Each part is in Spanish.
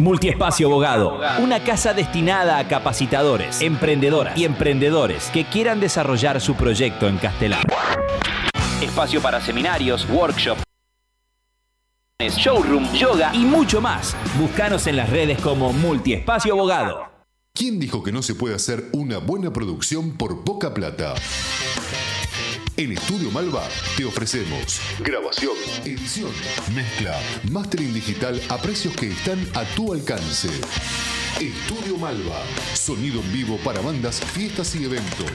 Multiespacio Abogado, una casa destinada a capacitadores, emprendedoras y emprendedores que quieran desarrollar su proyecto en Castelar. Espacio para seminarios, workshops, showroom, yoga y mucho más. Búscanos en las redes como Multiespacio Abogado. ¿Quién dijo que no se puede hacer una buena producción por poca plata? En Estudio Malva te ofrecemos grabación, edición, mezcla, mastering digital a precios que están a tu alcance. Estudio Malva, sonido en vivo para bandas, fiestas y eventos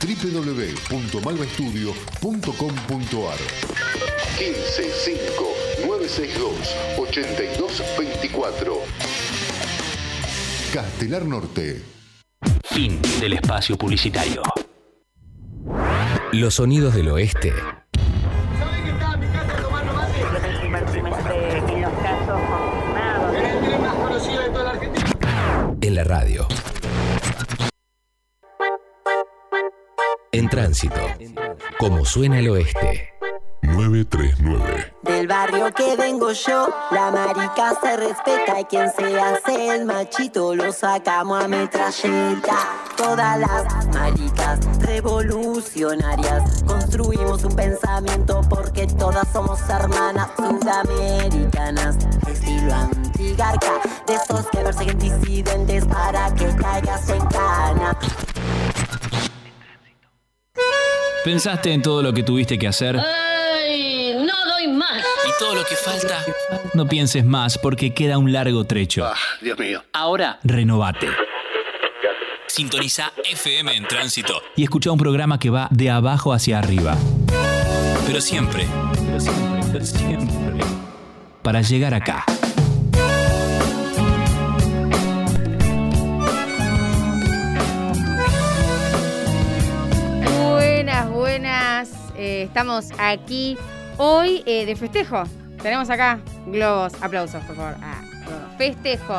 www.malvaestudio.com.ar 15 5 962 8224 Castelar Norte. Fin del espacio publicitario. Los sonidos del oeste ¿Sabés que estaba en mi casa tomando mate? en los casos confirmados. Era el tren más conocido de toda la Argentina. en la radio. En tránsito. Como suena el oeste. 939 Del barrio que vengo yo, la marica se respeta y quien se hace el machito lo sacamos a metralleta. Todas las maricas revolucionarias construimos un pensamiento porque todas somos hermanas sudamericanas. Estilo antigarca, de esos que persiguen disidentes para que caigas en cana. ¿Pensaste en todo lo que tuviste que hacer? Todo lo que falta? No pienses más porque queda un largo trecho. Dios mío. Ahora, renovate. Sintoniza FM en tránsito y escucha un programa que va de abajo hacia arriba. Pero siempre, pero siempre, pero siempre, para llegar acá. Buenas, buenas. Eh, estamos aquí hoy eh, de festejo. Tenemos acá globos. Aplausos, por favor. Ah, globos. festejo.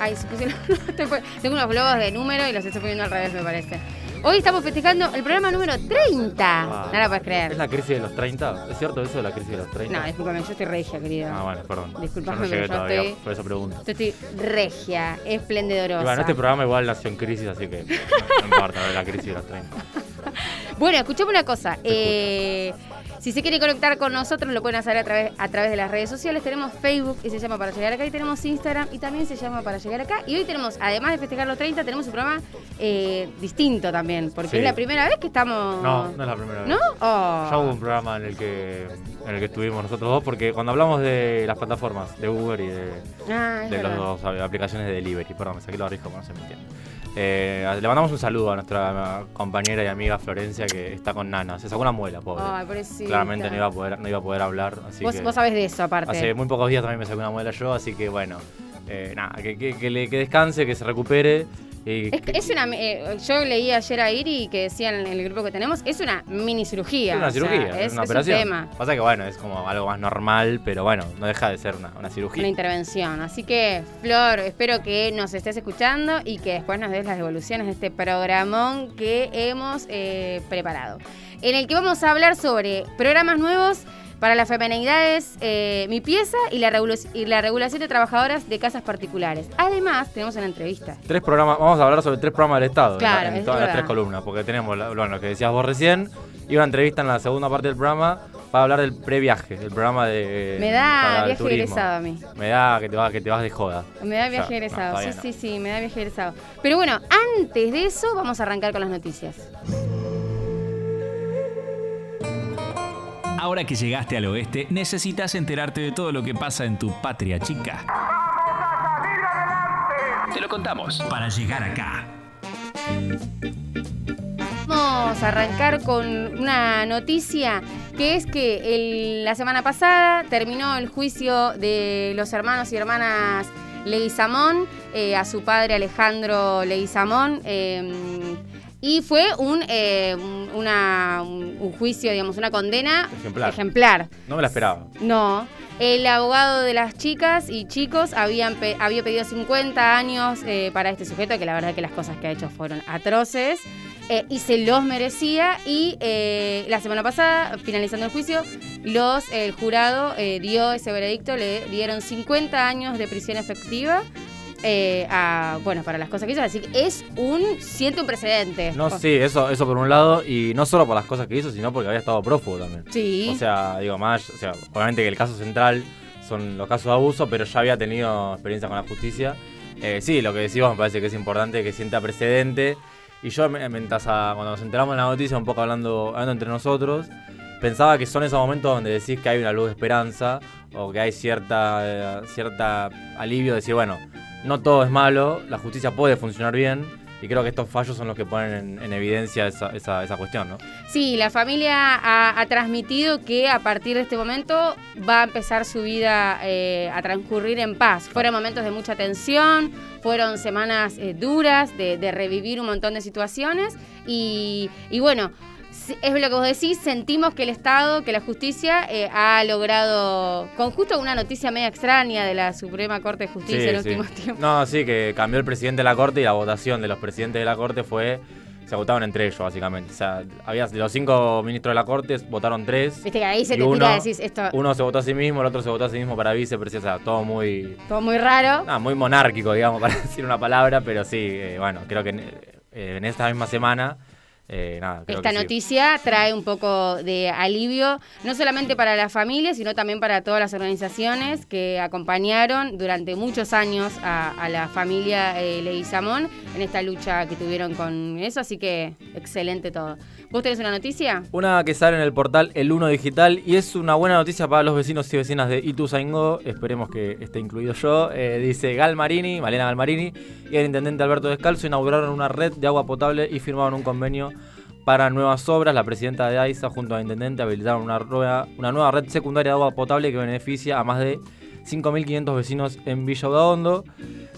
Ay, se pusieron- Tengo unos globos de número y los estoy poniendo al revés, me parece. Hoy estamos festejando el programa número 30. no la puedes creer. ¿Es la crisis de los 30? ¿Es cierto eso de la crisis de los 30? No, discúlpame, yo estoy regia, querida. Ah, bueno, perdón. Disculpame, Yo no llegué yo todavía, estoy- por eso pregunto. Yo estoy regia, esplendorosa. Y bueno, este programa igual nació en crisis, así que no, importa de la crisis de los 30. Bueno, escuchame una cosa. eh, si se quiere conectar con nosotros, lo pueden hacer a través, a través de las redes sociales. Tenemos Facebook y se llama Para Llegar Acá. Y tenemos Instagram y también se llama Para Llegar Acá. Y hoy tenemos, además de festejar los 30, tenemos un programa eh, distinto también. Porque Sí. es la primera vez que estamos. No, no es la primera vez. ¿No? Oh. Ya hubo un programa en el que en el que estuvimos nosotros dos, porque cuando hablamos de las plataformas de Uber y de, Ah, de las dos aplicaciones de delivery, perdón, me saqué lo arriesgo, no se me entiende. Eh, le mandamos un saludo a nuestra compañera y amiga Florencia que está con Nana. Se sacó una muela, pobre. Ay, pobrecita. Claramente no iba a poder, no iba a poder hablar. Así Vos, que vos sabés de eso, aparte. Hace muy pocos días también me saqué una muela yo, así que bueno, eh, nada, que, que- que le- que descanse, que se recupere. Es, es una, eh, yo leí ayer a Iri que decían en el grupo que tenemos, es una mini cirugía. es una o sea, cirugía, es, es una es operación. un tema. Pasa que bueno, es como algo más normal, pero bueno, no deja de ser una, una cirugía. Una intervención. Así que, Flor, espero que nos estés escuchando y que después nos des las devoluciones de este programón que hemos eh, preparado. En el que vamos a hablar sobre programas nuevos para las feminidades, eh, mi pieza y la, regula- y la regulación de trabajadoras de casas particulares. Además, tenemos una entrevista. Tres programas, vamos a hablar sobre tres programas del Estado Claro, en, es todas las tres columnas, porque tenemos la- bueno, lo que decías vos recién y una entrevista en la segunda parte del programa para hablar del previaje, el programa de Me da viaje turismo. egresado a mí. Me da que te vas, que te vas de joda. Me da O sea, viaje no, egresado. sí, sí, sí, me da viaje egresado. Pero bueno, antes de eso, vamos a arrancar con las noticias. Ahora que llegaste al oeste, necesitas enterarte de todo lo que pasa en tu patria chica. Te lo contamos. Para llegar acá. Vamos a arrancar con una noticia que es que el- la semana pasada terminó el juicio de los hermanos y hermanas Leguizamón eh, a su padre Alejandro Leguizamón. eh, y fue un, eh, un- una- un- un juicio, digamos, una condena Ejemplar. ejemplar. No me la esperaba. No. El abogado de las chicas y chicos habían pe- había pedido 50 años eh, para este sujeto, que la verdad que las cosas que ha hecho fueron atroces. eh, y se los merecía. Y eh, la semana pasada, finalizando el juicio, los, el jurado eh, dio ese veredicto, le dieron 50 años de prisión efectiva. Eh, a, bueno, para las cosas que hizo, así que es un, siento un precedente. No, sí, eso, eso por un lado, y no solo por las cosas que hizo, sino porque había estado prófugo también. Sí. O sea, digo, más, o sea, obviamente que el caso central son los casos de abuso, pero ya había tenido experiencia con la justicia. Eh, sí, lo que decimos me parece que es importante que sienta precedente. Y yo, me- mientras a- cuando nos enteramos en la noticia, un poco hablando, hablando entre nosotros, pensaba que son esos momentos donde decís que hay una luz de esperanza o que hay cierta, eh, cierta alivio de decir, bueno, no todo es malo, la justicia puede funcionar bien. Y creo que estos fallos son los que ponen en, en evidencia esa, cuestión, ¿no? Sí, la familia ha, transmitido que a partir de este momento va a empezar su vida eh, a transcurrir en paz. Fueron momentos de mucha tensión, fueron semanas eh, duras de, revivir un montón de situaciones y, bueno, es lo que vos decís, sentimos que el Estado, que la justicia eh, ha logrado, con justo una noticia media extraña de la Suprema Corte de Justicia en Sí, últimos tiempos. No, sí, que cambió el presidente de la corte y la votación de los presidentes de la corte fue. Se votaban entre ellos, básicamente. O sea, había de los cinco ministros de la corte, votaron tres. Viste que ahí se te uno, tira, decís esto, Uno se votó a sí mismo, el otro se votó a sí mismo para vicepresidente. O sea, todo muy. todo muy raro. ah, muy monárquico, digamos, para decir una palabra, pero sí, eh, bueno, creo que en, eh, en esta misma semana. Eh, nada, creo Esta que sí. noticia trae un poco de alivio, no solamente para la familia, sino también para todas las organizaciones que acompañaron durante muchos años a, a la familia eh, Leguizamón en esta lucha que tuvieron con eso, así que excelente todo. ¿Vos tenés una noticia? Una que sale en el portal El Uno Digital y es una buena noticia para los vecinos y vecinas de Ituzaingó. Esperemos que esté incluido yo. Eh, dice Galmarini, Malena Galmarini y el intendente Alberto Descalzo inauguraron una red de agua potable y firmaron un convenio para nuevas obras. La presidenta de AISA junto al intendente habilitaron una, una nueva red secundaria de agua potable que beneficia a más de 5.500 vecinos en Villa Udaondo.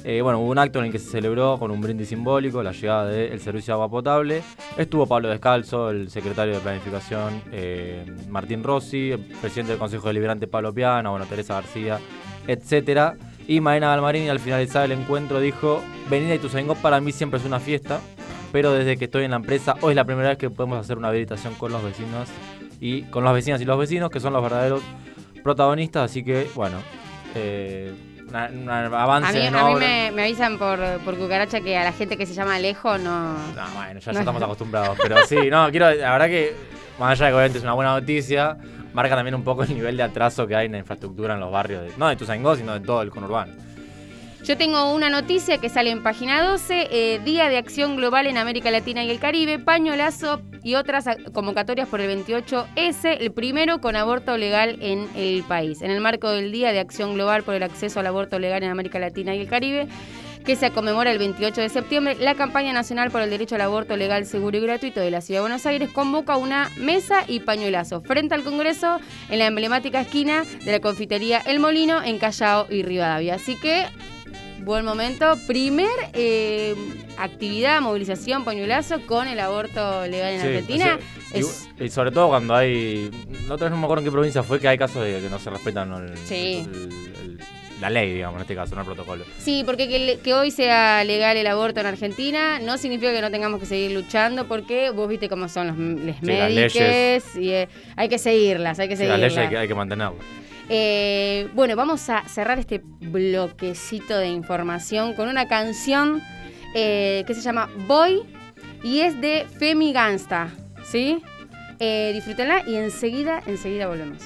Eh, bueno, hubo un acto en el que se celebró con un brindis simbólico la llegada del servicio de agua potable. Estuvo Pablo Descalzo, el secretario de Planificación eh, Martín Rossi, el presidente del Consejo Deliberante Pablo Piana, bueno, Teresa García, etcétera. Y Maena Galmarini al finalizar el encuentro dijo, venir a Ituzaingó para mí siempre es una fiesta, pero desde que estoy en la empresa hoy es la primera vez que podemos hacer una habilitación con los vecinos y con las vecinas y los vecinos, que son los verdaderos protagonistas, así que bueno, eh, una- avance A mí, a mí me, me avisan por, por cucaracha que a la gente que se llama Alejo no... No, bueno, ya, No. estamos acostumbrados. Pero sí, no, quiero, la verdad que, más allá de que obviamente es una buena noticia, marca también un poco el nivel de atraso que hay en la infraestructura en los barrios, de, no de Tuzaingó, sino de todo el conurbano. Yo tengo una noticia que sale en página 12, eh, Día de Acción Global en América Latina y el Caribe, pañolazo y otras convocatorias por el 28S, el primero con aborto legal en el país. En el marco del Día de Acción Global por el acceso al aborto legal en América Latina y el Caribe, que se conmemora el 28 de septiembre, la campaña nacional por el derecho al aborto legal, seguro y gratuito de la Ciudad de Buenos Aires convoca una mesa y pañuelazo frente al Congreso en la emblemática esquina de la confitería El Molino en Callao y Rivadavia. Así que Buen momento. Primer eh, actividad, movilización, pañuelazo con el aborto legal en Sí, Argentina. y- Es- y, sobre todo cuando hay. La otra vez no me acuerdo en qué provincia fue que hay casos de que no se respetan el- Sí. el- el- la ley, digamos, en este caso, no el protocolo. Sí, porque que, que hoy sea legal el aborto en Argentina no significa que no tengamos que seguir luchando, porque vos viste cómo son los, Sí, las médicos leyes. y eh, hay que seguirlas, hay que Sí, las seguirlas. leyes hay que, hay que mantenerlas. Eh, bueno, vamos a cerrar este bloquecito de información con una canción eh, que se llama Boy y es de Femi Gangsta, ¿sí? Eh, disfrútenla y enseguida, enseguida volvemos.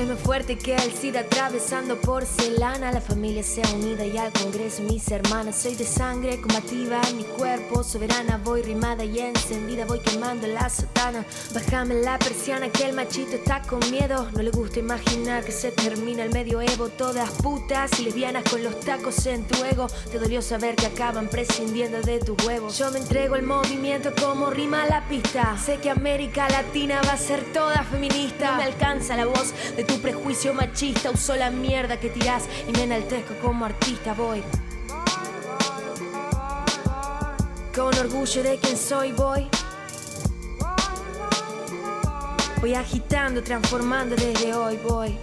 Soy más fuerte que el SIDA atravesando porcelana. La familia sea unida y al Congreso mis hermanas. Soy de sangre combativa mi cuerpo soberana. Voy rimada y encendida, voy quemando la sotana. Bájame la persiana que el machito está con miedo. No le gusta imaginar que se termina el medioevo. Todas putas y lesbianas con los tacos en tu ego. Te dolió saber que acaban prescindiendo de tus huevos. Yo me entrego al movimiento como rima la pista. Sé que América Latina va a ser toda feminista. No me alcanza la voz de tu prejuicio machista. Uso la mierda que tirás y me enaltezco como artista. Voy. Con orgullo de quien soy, voy. Voy agitando, transformando desde hoy, voy.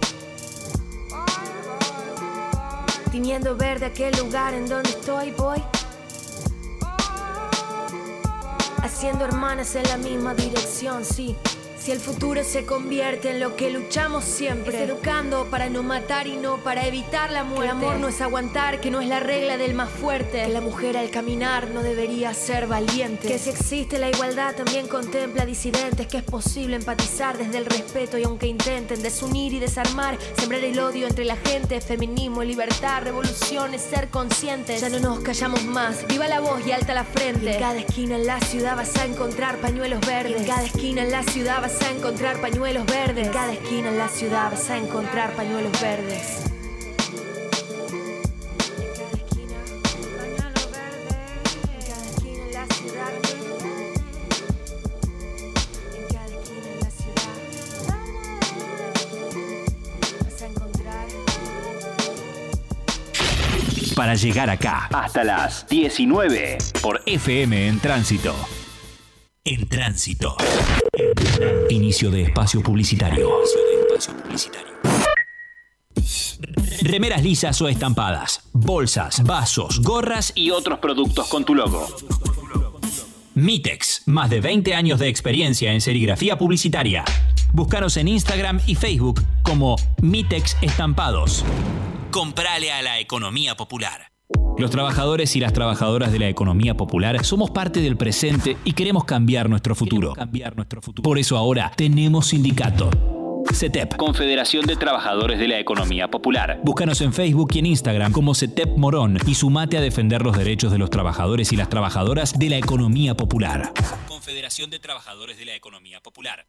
Tiñendo verde aquel lugar en donde estoy, voy. Haciendo hermanas en la misma dirección, sí. Si el futuro se convierte en lo que luchamos siempre, es educando para no matar y no para evitar la muerte. el amor no es aguantar, que no es la regla del más fuerte. Que la mujer al caminar no debería ser valiente. Que si existe la igualdad también contempla disidentes. Que es posible empatizar desde el respeto y aunque intenten desunir y desarmar, sembrar el odio entre la gente. Feminismo, libertad, revolución es ser conscientes. Ya no nos callamos más. Viva la voz y alta la frente. en cada esquina en la ciudad vas a encontrar pañuelos verdes. en cada esquina en la ciudad vas a encontrar pañuelos verdes. En cada esquina en la ciudad vas a encontrar pañuelos verdes. Para llegar acá, hasta las 19, por FM en tránsito. En tránsito. Inicio de espacio publicitario. Remeras lisas o estampadas, bolsas, vasos, gorras y otros productos con tu logo. Mitex, más de 20 años de experiencia en serigrafía publicitaria. Búscanos en Instagram y Facebook como Mitex Estampados. Comprale a la economía popular. Los trabajadores y las trabajadoras de la economía popular somos parte del presente y queremos cambiar nuestro futuro. Por eso ahora tenemos sindicato. CETEP, Confederación de Trabajadores de la Economía Popular. Búscanos en Facebook y en Instagram como CETEP Morón y sumate a defender los derechos de los trabajadores y las trabajadoras de la economía popular. Confederación de Trabajadores de la Economía Popular.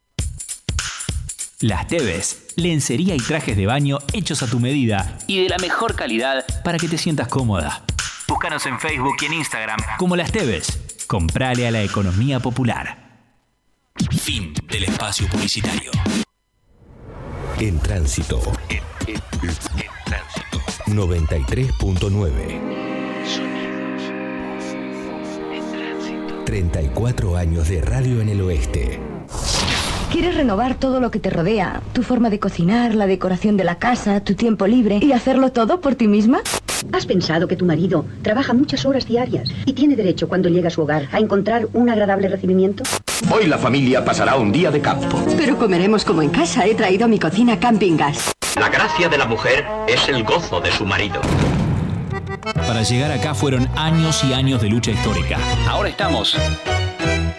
Las Teves, lencería y trajes de baño hechos a tu medida y de la mejor calidad para que te sientas cómoda. Búscanos en Facebook y en Instagram como Las Teves. Comprale a la economía popular. Fin del espacio publicitario. En tránsito. En, en- en tránsito. 93.9. 34 años de radio en el oeste. ¿Quieres renovar todo lo que te rodea? Tu forma de cocinar, la decoración de la casa, tu tiempo libre y hacerlo todo por ti misma? ¿Has pensado que tu marido trabaja muchas horas diarias y tiene derecho cuando llega a su hogar a encontrar un agradable recibimiento? Hoy la familia pasará un día de campo. Pero comeremos como en casa. He traído a mi cocina camping gas. La gracia de la mujer es el gozo de su marido. Para llegar acá fueron años y años de lucha histórica. Ahora estamos.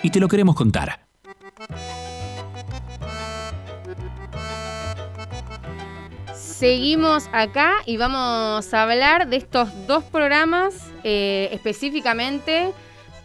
Y te lo queremos contar. Seguimos acá y vamos a hablar de estos dos programas eh, específicamente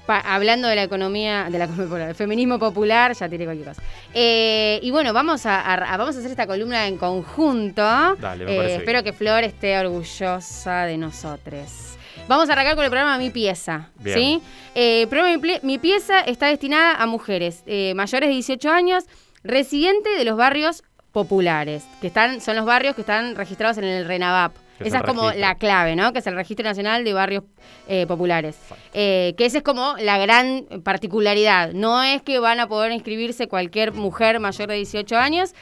pa- hablando de la economía, de la popular, feminismo popular, ya tiré cualquier cosa. Eh, y bueno, vamos a, a- vamos a hacer esta columna en conjunto. Dale, me Eh, espero que Flor esté orgullosa de nosotros. Vamos a arrancar con el programa Mi Pieza. Bien. ¿sí? Eh, el programa Mi, Pieza está destinada a mujeres mayores de 18 años, residentes de los barrios populares, que están, son los barrios que están registrados en el RENAVAP. Esa es como registro. la clave, ¿no? Que es el Registro Nacional de Barrios eh, Populares. Eh, que esa es como la gran particularidad. No es que van a poder inscribirse cualquier mujer mayor de 18 años,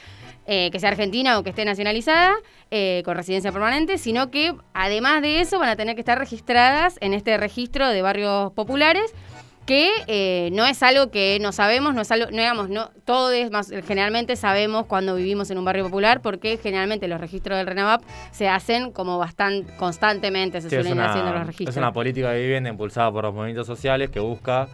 eh, que sea argentina o que esté nacionalizada, con residencia permanente, sino que además de eso van a tener que estar registradas en este registro de barrios populares que eh, no es algo que no sabemos, no es algo, no digamos, no, todos más, generalmente sabemos cuando vivimos en un barrio popular, porque generalmente los registros del RENAVAP se hacen como bastante constantemente, se Sí, suelen haciendo los registros. es una política de vivienda impulsada por los movimientos sociales que busca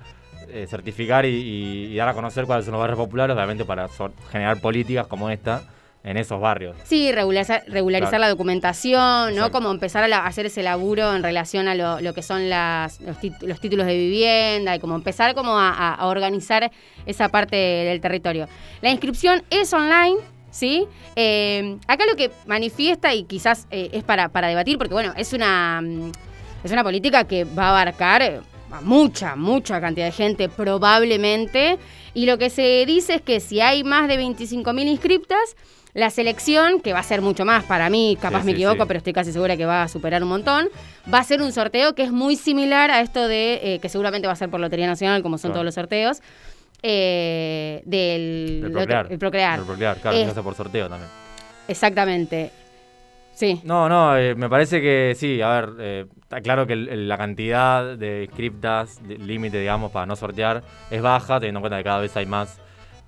eh, certificar y, y- y dar a conocer cuáles son los barrios populares, obviamente para so- generar políticas como esta en esos barrios. Sí, regularizar, regularizar Claro. la documentación, ¿no? Exacto. Como empezar a la- hacer ese laburo en relación a lo, lo que son las, los, tit- los títulos de vivienda y como empezar como a, a- a organizar esa parte del territorio. La inscripción es online. ¿Sí? Eh, acá lo que manifiesta y quizás eh, es para, para debatir, porque bueno, es una, mm, es una política que va a abarcar eh, a mucha, mucha cantidad de gente probablemente. Y lo que se dice es que si hay más de 25.000 inscriptas, la selección, que va a ser mucho más para mí, capaz Sí, me equivoco, sí. pero estoy casi segura que va a superar un montón, va a ser un sorteo que es muy similar a esto de, eh, que seguramente va a ser por Lotería Nacional, como son Claro. todos los sorteos, eh, del El procrear. el procrear. El procrear, claro, Eh, por sorteo también. Exactamente. Sí. No, no, eh, me parece que sí, a ver, está claro que la cantidad de criptas, límite, digamos, para no sortear, es baja, teniendo en cuenta que cada vez hay más,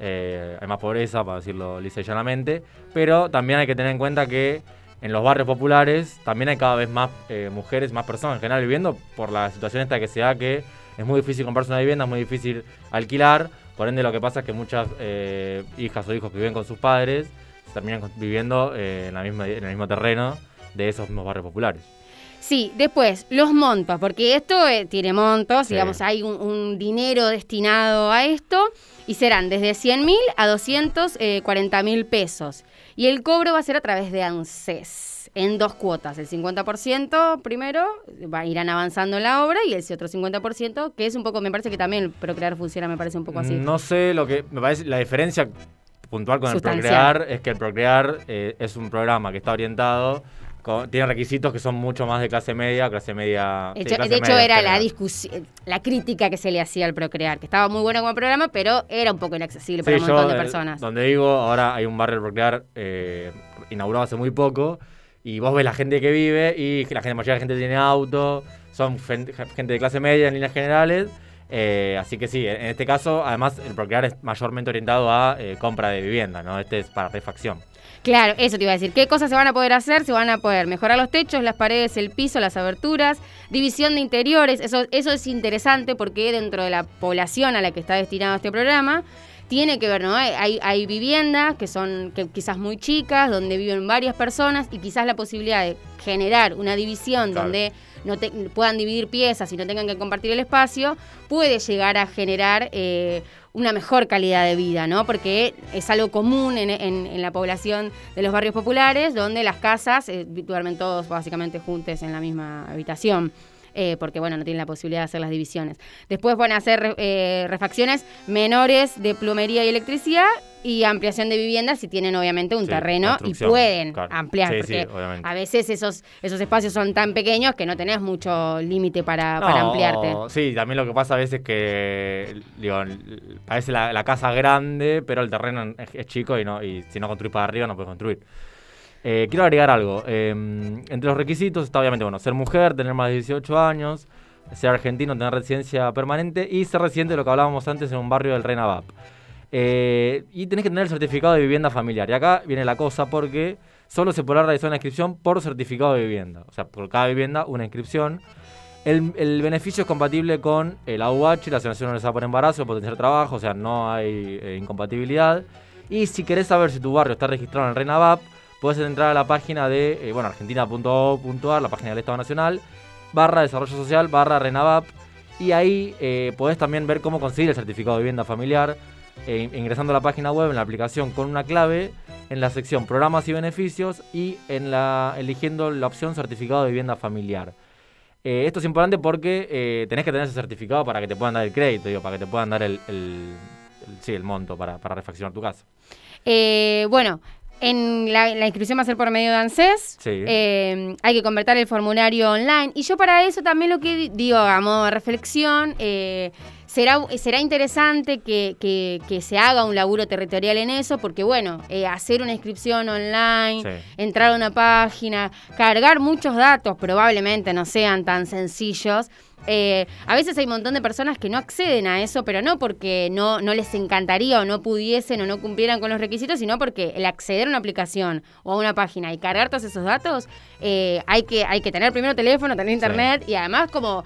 eh, hay más pobreza, para decirlo lisa y llanamente, pero también hay que tener en cuenta que en los barrios populares también hay cada vez más eh, mujeres, más personas en general viviendo por la situación esta que se da que es muy difícil comprarse una vivienda, es muy difícil alquilar, por ende lo que pasa es que muchas eh, hijas o hijos que viven con sus padres se terminan viviendo en, la misma, en el mismo terreno de esos mismos barrios populares. Sí, después, los montos, porque esto eh, tiene montos, Sí. digamos, hay un, un dinero destinado a esto y serán desde 100 mil a 240 mil pesos. Y el cobro va a ser a través de ANSES, en dos cuotas, el 50% primero, va, irán avanzando en la obra, y ese otro 50%, que es un poco, me parece que también el Procrear funciona, me parece un poco así. No sé lo que. Me parece. La diferencia puntual con el. Procrear es que el Procrear eh, es un programa que está orientado. Con- tiene requisitos que son mucho más de clase media, clase media. De sí, hecho, clase de hecho, media era la discusión, la crítica que se le hacía al Procrear, que estaba muy bueno como programa, pero era un poco inaccesible Sí, para un yo, montón de eh, personas. donde vivo, ahora hay un barrio del Procrear eh, inaugurado hace muy poco. Y vos ves la gente que vive y la gente, mayoría de la gente tiene auto, son gente de clase media en líneas generales. eh, así que sí, en este caso, además, el Procrear es mayormente orientado a eh, compra de vivienda, ¿no? Este es para refacción. Claro, eso te iba a decir. ¿Qué cosas se van a poder hacer? Se van a poder mejorar los techos, las paredes, el piso, las aberturas, división de interiores. Eso, eso es interesante porque dentro de la población a la que está destinado este programa, tiene que ver, ¿no? Hay, hay- hay viviendas que son que quizás muy chicas, donde viven varias personas y quizás la posibilidad de generar una división Claro. donde no te- puedan dividir piezas y no tengan que compartir el espacio, puede llegar a generar eh, una mejor calidad de vida, ¿no? Porque es algo común en, en- en la población de los barrios populares, donde las casas eh, duermen todos básicamente juntos en la misma habitación. Eh, porque bueno, no tienen la posibilidad de hacer las divisiones. Después van a hacer eh, refacciones menores de plomería y electricidad y ampliación de viviendas si tienen obviamente un Sí, terreno y pueden claro. ampliar, Sí, porque sí, a veces esos, esos espacios son tan pequeños que no tenés mucho límite para, para ampliarte. Sí, también lo que pasa a veces es que, digo, parece la, la casa grande, pero el terreno es, es chico y, no, y si no construís para arriba no puedes construir. Eh, quiero agregar algo. eh, entre los requisitos está obviamente, bueno, ser mujer, tener más de 18 años, ser argentino, tener residencia permanente y ser residente de lo que hablábamos antes en un barrio del Renavap. Eh, y tenés que tener el certificado de vivienda familiar. Y acá viene la cosa porque solo se podrá realizar una inscripción por certificado de vivienda. O sea, por cada vivienda una inscripción. El, el beneficio es compatible con el AUH, la asignación universal por embarazo, potenciar trabajo, o sea, no hay eh, incompatibilidad. Y si querés saber si tu barrio está registrado en el RENAVAP, puedes entrar a la página de, eh, bueno, la página del Estado Nacional, barra desarrollo social, barra RENAVAP, y ahí eh, podés también ver cómo conseguir el certificado de vivienda familiar, eh, ingresando a la página web en la aplicación con una clave, en la sección programas y beneficios, y en la, eligiendo la opción certificado de vivienda familiar. Eh, esto es importante porque eh, tenés que tener ese certificado para que te puedan dar el crédito, digo, para que te puedan dar el, sí, el monto para, para refaccionar tu casa. Bueno, en la, la inscripción va a ser por medio de ANSES. Sí. Eh, hay que completar el formulario online. Y yo para eso también lo que di- digo, a modo de reflexión, eh, será, será interesante que, que- que se haga un laburo territorial en eso, porque bueno, eh, hacer una inscripción online, Sí. entrar a una página, cargar muchos datos, probablemente no sean tan sencillos. Eh, a veces hay un montón de personas que no acceden a eso, pero no porque no, no les encantaría o no pudiesen o no cumplieran con los requisitos, sino porque el acceder a una aplicación o a una página y cargar todos esos datos, eh, hay, que, hay que tener primero teléfono, tener internet y además como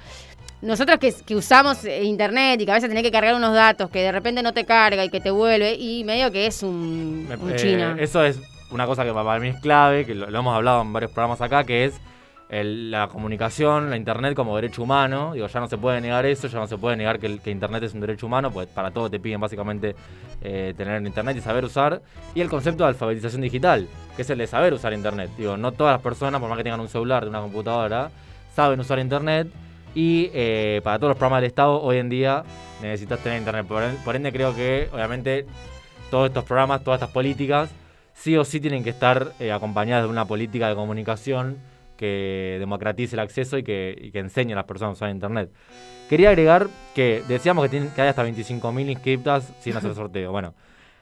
nosotros que, que usamos eh, internet y que a veces tenés que cargar unos datos que de repente no te carga y que te vuelve y medio que es un, un Eh, chino. eso es una cosa que para mí es clave, que lo, lo hemos hablado en varios programas acá, que es el- la comunicación, la internet como derecho humano. Digo, ya no se puede negar eso, ya no se puede negar que, internet es un derecho humano, pues para todo te piden básicamente eh, tener internet y saber usar. Y el concepto de alfabetización digital, que es el de saber usar internet. Digo, no todas las personas, por más que tengan un celular, de una computadora, saben usar internet. Y eh, para todos los programas del Estado, hoy en día necesitas tener internet. Por ende, creo que, obviamente, todos estos programas, todas estas políticas, sí o sí tienen que estar eh, acompañadas de una política de comunicación que democratice el acceso y que, y que enseñe a las personas a usar Internet. Quería agregar que decíamos que, tienen, que hay hasta 25.000 inscriptas sin hacer sorteo. Bueno,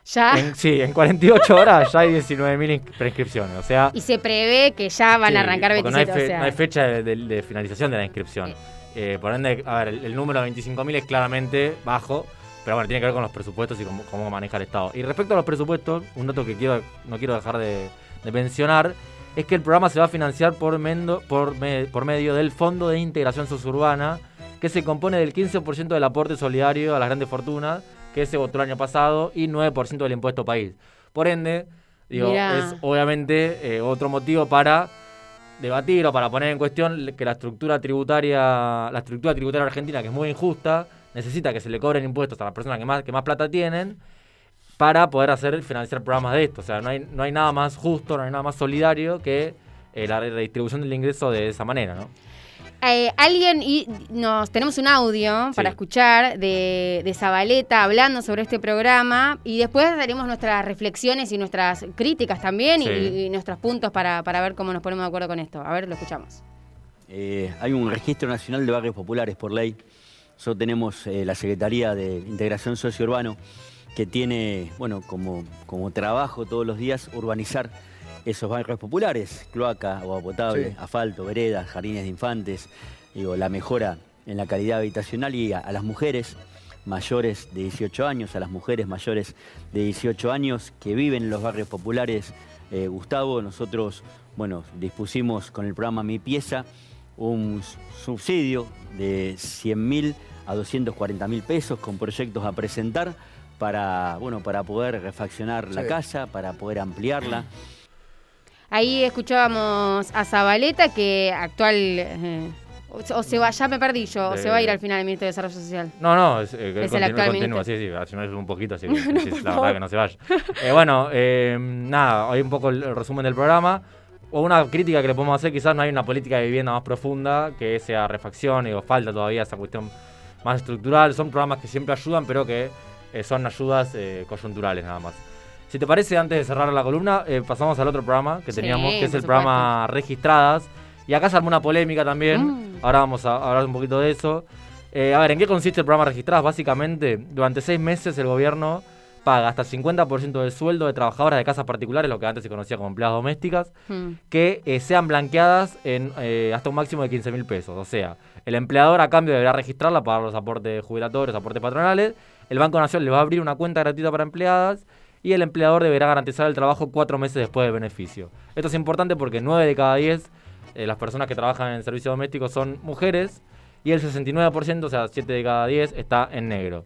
Ya. en- sí, en 48 horas ya hay 19.000 ins- prescripciones. O sea, Y se prevé que ya van a Sí, arrancar porque no hay, 27. fe- o sea, no hay fecha de, de- de finalización de la inscripción. Eh, por ende, a ver, el, el número de 25.000 es claramente bajo, pero bueno, tiene que ver con los presupuestos y cómo, cómo maneja el Estado. Y respecto a los presupuestos, un dato que quiero, no quiero dejar de, de mencionar es que el programa se va a financiar por, mendo- por, me- por medio del Fondo de Integración Sosurbana, que se compone del 15% del aporte solidario a las grandes fortunas, que se votó el año pasado, y 9% del impuesto país. Por ende, digo, Mirá. es obviamente eh, otro motivo para debatir o para poner en cuestión que la estructura tributaria, la estructura tributaria argentina, que es muy injusta, necesita que se le cobren impuestos a las personas que más, que más plata tienen para poder hacer financiar programas de esto. O sea, no hay, no hay nada más justo, no hay nada más solidario que eh, la redistribución del ingreso de esa manera, ¿no? eh, alguien, y nos tenemos un audio para escuchar de, de Zabaleta hablando sobre este programa y después haremos nuestras reflexiones y nuestras críticas también y- Sí. y, nuestros puntos para, para ver cómo nos ponemos de acuerdo con esto. A ver, lo escuchamos. Eh, hay un registro nacional de barrios populares por ley. Nosotros tenemos eh, la Secretaría de Integración Sociourbano que tiene, bueno, como, como trabajo todos los días urbanizar esos barrios populares, cloaca, agua potable, Sí. asfalto, veredas, jardines de infantes, digo, la mejora en la calidad habitacional y a, a las mujeres mayores de 18 años, a las mujeres mayores de 18 años que viven en los barrios populares, eh, Gustavo, nosotros, bueno, dispusimos con el programa Mi Pieza un subsidio de 100 mil a 240 mil pesos con proyectos a presentar para, bueno, para poder refaccionar la casa, para poder ampliarla. Ahí escuchábamos a Zabaleta, que actual. eh, o, o se va, ya me perdí yo, o se va a ir al final el ministro de Desarrollo Social. No, no, es, eh, Es el continúa, actual continúa, sí, sí, al un poquito, así que No, sí, por la favor. verdad que no se vaya. Eh, bueno, eh, nada, hay un poco el, el resumen del programa. O una crítica que le podemos hacer, quizás no hay una política de vivienda más profunda, que sea refacción, o falta todavía esa cuestión más estructural. Son programas que siempre ayudan, pero que eh, son ayudas eh, coyunturales nada más. Si te parece, antes de cerrar la columna, eh, pasamos al otro programa que Sí, teníamos, que es el programa Registradas. Y acá se armó una polémica también. Mm. Ahora vamos a hablar un poquito de eso. Eh, a ver, ¿en qué consiste el programa Registradas? Básicamente, durante seis meses el gobierno paga hasta el 50% del sueldo de trabajadoras de casas particulares, lo que antes se conocía como empleadas domésticas, Mm. que eh, sean blanqueadas en eh, hasta un máximo de 15 mil pesos. O sea, el empleador a cambio deberá registrarla, pagar los aportes jubilatorios, aportes patronales. El Banco Nacional le va a abrir una cuenta gratuita para empleadas y el empleador deberá garantizar el trabajo cuatro meses después del beneficio. Esto es importante porque 9 de cada 10 eh, las personas que trabajan en servicio doméstico son mujeres y el 69%, o sea, 7 de cada 10, está en negro.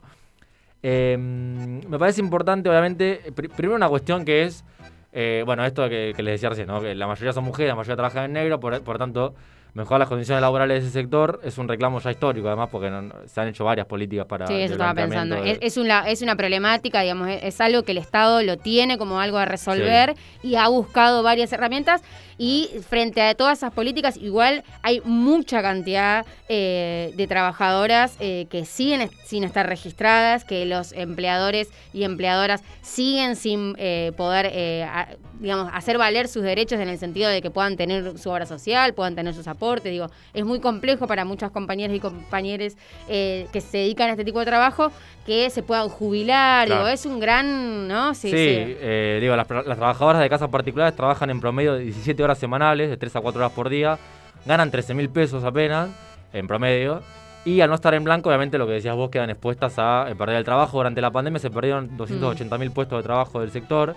Eh, me parece importante, obviamente, eh, pri- primero una cuestión que es, eh, bueno, esto que, les decía recién, ¿no? que la mayoría son mujeres, la mayoría trabajan en negro, por tanto, mejorar las condiciones laborales de ese sector es un reclamo ya histórico, además, porque no- se han hecho varias políticas para... Sí, eso estaba pensando. de- Es, es una, es una problemática, digamos, es, es algo que el Estado lo tiene como algo a resolver y ha buscado varias herramientas. Y frente a todas esas políticas, igual hay mucha cantidad eh, de trabajadoras eh, que siguen sin estar registradas, que los empleadores y empleadoras siguen sin eh, poder, eh, a- digamos, hacer valer sus derechos en el sentido de que puedan tener su obra social, puedan tener sus aportes. Digo, es muy complejo para muchas compañeras y compañeros eh, que se dedican a este tipo de trabajo que se puedan jubilar. Claro. Digo, es un gran, ¿no? Sí, eh, digo, las, las trabajadoras de casas particulares trabajan en promedio de 17 horas semanales, de 3 a 4 horas por día, ganan 13 mil pesos apenas, en promedio, y al no estar en blanco, obviamente lo que decías vos, quedan expuestas a perder el trabajo. Durante la pandemia se perdieron 280 mil puestos de trabajo del sector,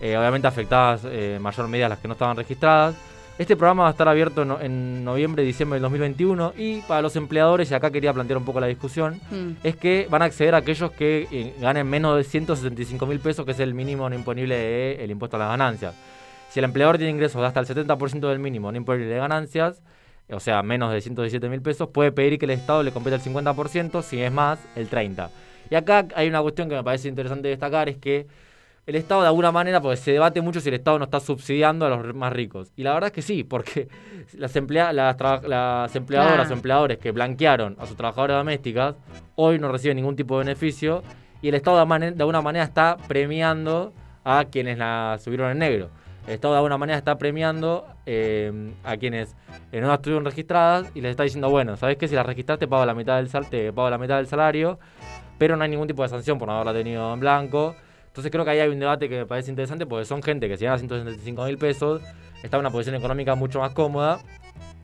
eh, obviamente afectadas eh, en mayor medida las que no estaban registradas. Este programa va a estar abierto no- en noviembre diciembre del 2021 y para los empleadores, y acá quería plantear un poco la discusión, Mm. es que van a acceder a aquellos que eh, ganen menos de 175 mil pesos, que es el mínimo no imponible del impuesto a las ganancias. Si el empleador tiene ingresos de hasta el 70% del mínimo no imponible de ganancias, o sea, menos de 117 mil pesos, puede pedir que el Estado le compete el 50%, si es más, el 30%. Y acá hay una cuestión que me parece interesante destacar, es que el Estado de alguna manera, porque se debate mucho si el Estado no está subsidiando a los más ricos. Y la verdad es que sí, porque las, emplea- las, las empleadoras o empleadores que blanquearon a sus trabajadoras domésticas hoy no reciben ningún tipo de beneficio y el Estado de, de alguna manera está premiando a quienes la subieron en negro. el Estado de alguna manera está premiando eh, a quienes eh, no estuvieron registradas y les está diciendo, bueno, ¿sabes qué? Si las registraste, pago la mitad del sal te pago la mitad del salario, pero no hay ningún tipo de sanción por no haberla tenido en blanco. Entonces creo que ahí hay un debate que me parece interesante porque son gente que si gana 165 mil pesos está en una posición económica mucho más cómoda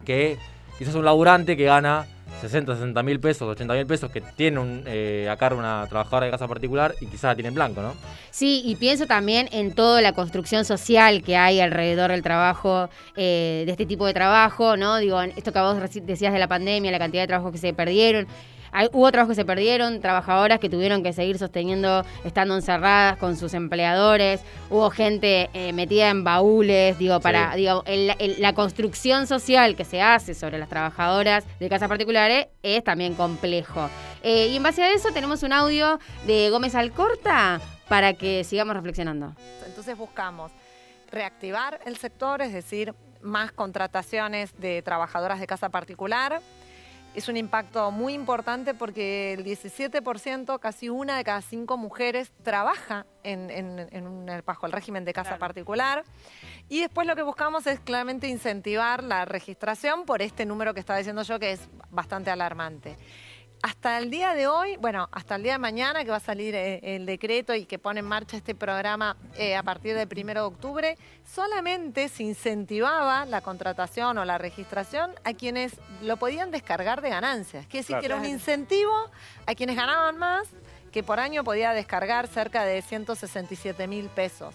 que quizás un laburante que gana 60, 60 mil pesos, 80 mil pesos, que tiene un, eh, a cargo una trabajadora de casa particular y quizás la tiene en blanco, ¿no? Sí, y pienso también en toda la construcción social que hay alrededor del trabajo, eh, de este tipo de trabajo, ¿no? Digo, esto que vos decías de la pandemia, la cantidad de trabajos que se perdieron hubo trabajos que se perdieron, trabajadoras que tuvieron que seguir sosteniendo estando encerradas con sus empleadores, hubo gente eh, metida en baúles, digo, para, digo, la construcción social que se hace sobre las trabajadoras de casas particulares es también complejo. Eh, y en base a eso tenemos un audio de Gómez Alcorta para que sigamos reflexionando. Entonces buscamos reactivar el sector, es decir, más contrataciones de trabajadoras de casa particular, es un impacto muy importante porque el 17%, casi una de cada cinco mujeres, trabaja en, bajo el régimen de casa particular. Y después lo que buscamos es claramente incentivar la registración por este número que estaba diciendo yo, que es bastante alarmante hasta el día de hoy, bueno, hasta el día de mañana que va a salir eh, el decreto y que pone en marcha este programa eh, a partir del 1 de octubre, solamente se incentivaba la contratación o la registración a quienes lo podían descargar de ganancias. Quiere decir que era un incentivo a quienes ganaban más, que por año podía descargar cerca de 167 mil pesos.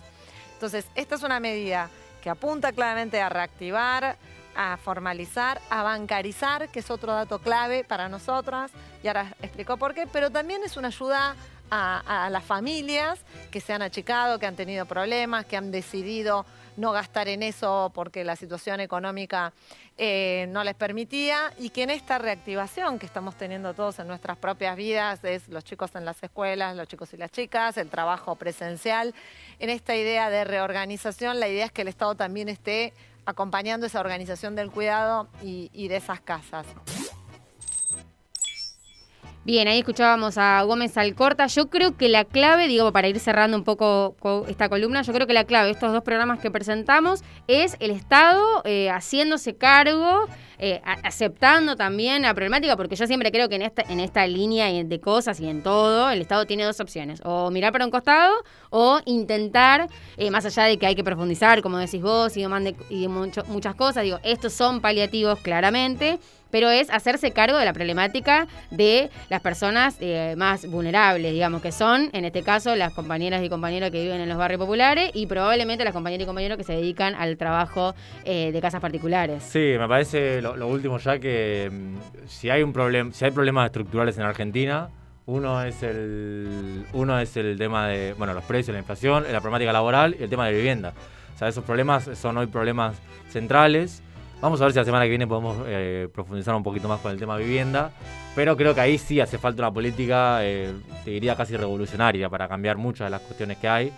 Entonces, esta es una medida que apunta claramente a reactivar a formalizar, a bancarizar, que es otro dato clave para nosotras, y ahora explicó por qué, pero también es una ayuda a, las familias que se han achicado, que han tenido problemas, que han decidido no gastar en eso porque la situación económica eh, no les permitía y que en esta reactivación que estamos teniendo todos en nuestras propias vidas, es los chicos en las escuelas, los chicos y las chicas, el trabajo presencial, en esta idea de reorganización, la idea es que el Estado también esté acompañando esa organización del cuidado y, de esas casas. Bien, ahí escuchábamos a Gómez Alcorta. Yo creo que la clave, digo, para ir cerrando un poco esta columna, yo creo que la clave de estos dos programas que presentamos es el Estado eh, haciéndose cargo eh, aceptando también la problemática, porque yo siempre creo que en esta, en esta línea de cosas y en todo, el Estado tiene dos opciones, o mirar para un costado o intentar, eh, más allá de que hay que profundizar, como decís vos, y, y muchas cosas, digo, estos son paliativos claramente, pero es hacerse cargo de la problemática de las personas eh, más vulnerables, digamos, que son, en este caso, las compañeras y compañeros que viven en los barrios populares y probablemente las compañeras y compañeros que se dedican al trabajo de casas particulares. Sí, me parece lo, último ya que mm, si hay un problema, si hay problemas estructurales en Argentina, uno es el uno es el tema de bueno los precios, la inflación, la problemática laboral y el tema de vivienda. O sea, esos problemas son hoy problemas centrales. Vamos a ver si la semana que viene podemos eh, profundizar un poquito más con el tema vivienda. Pero creo que ahí sí hace falta una política, eh, te diría casi revolucionaria, para cambiar muchas de las cuestiones que hay.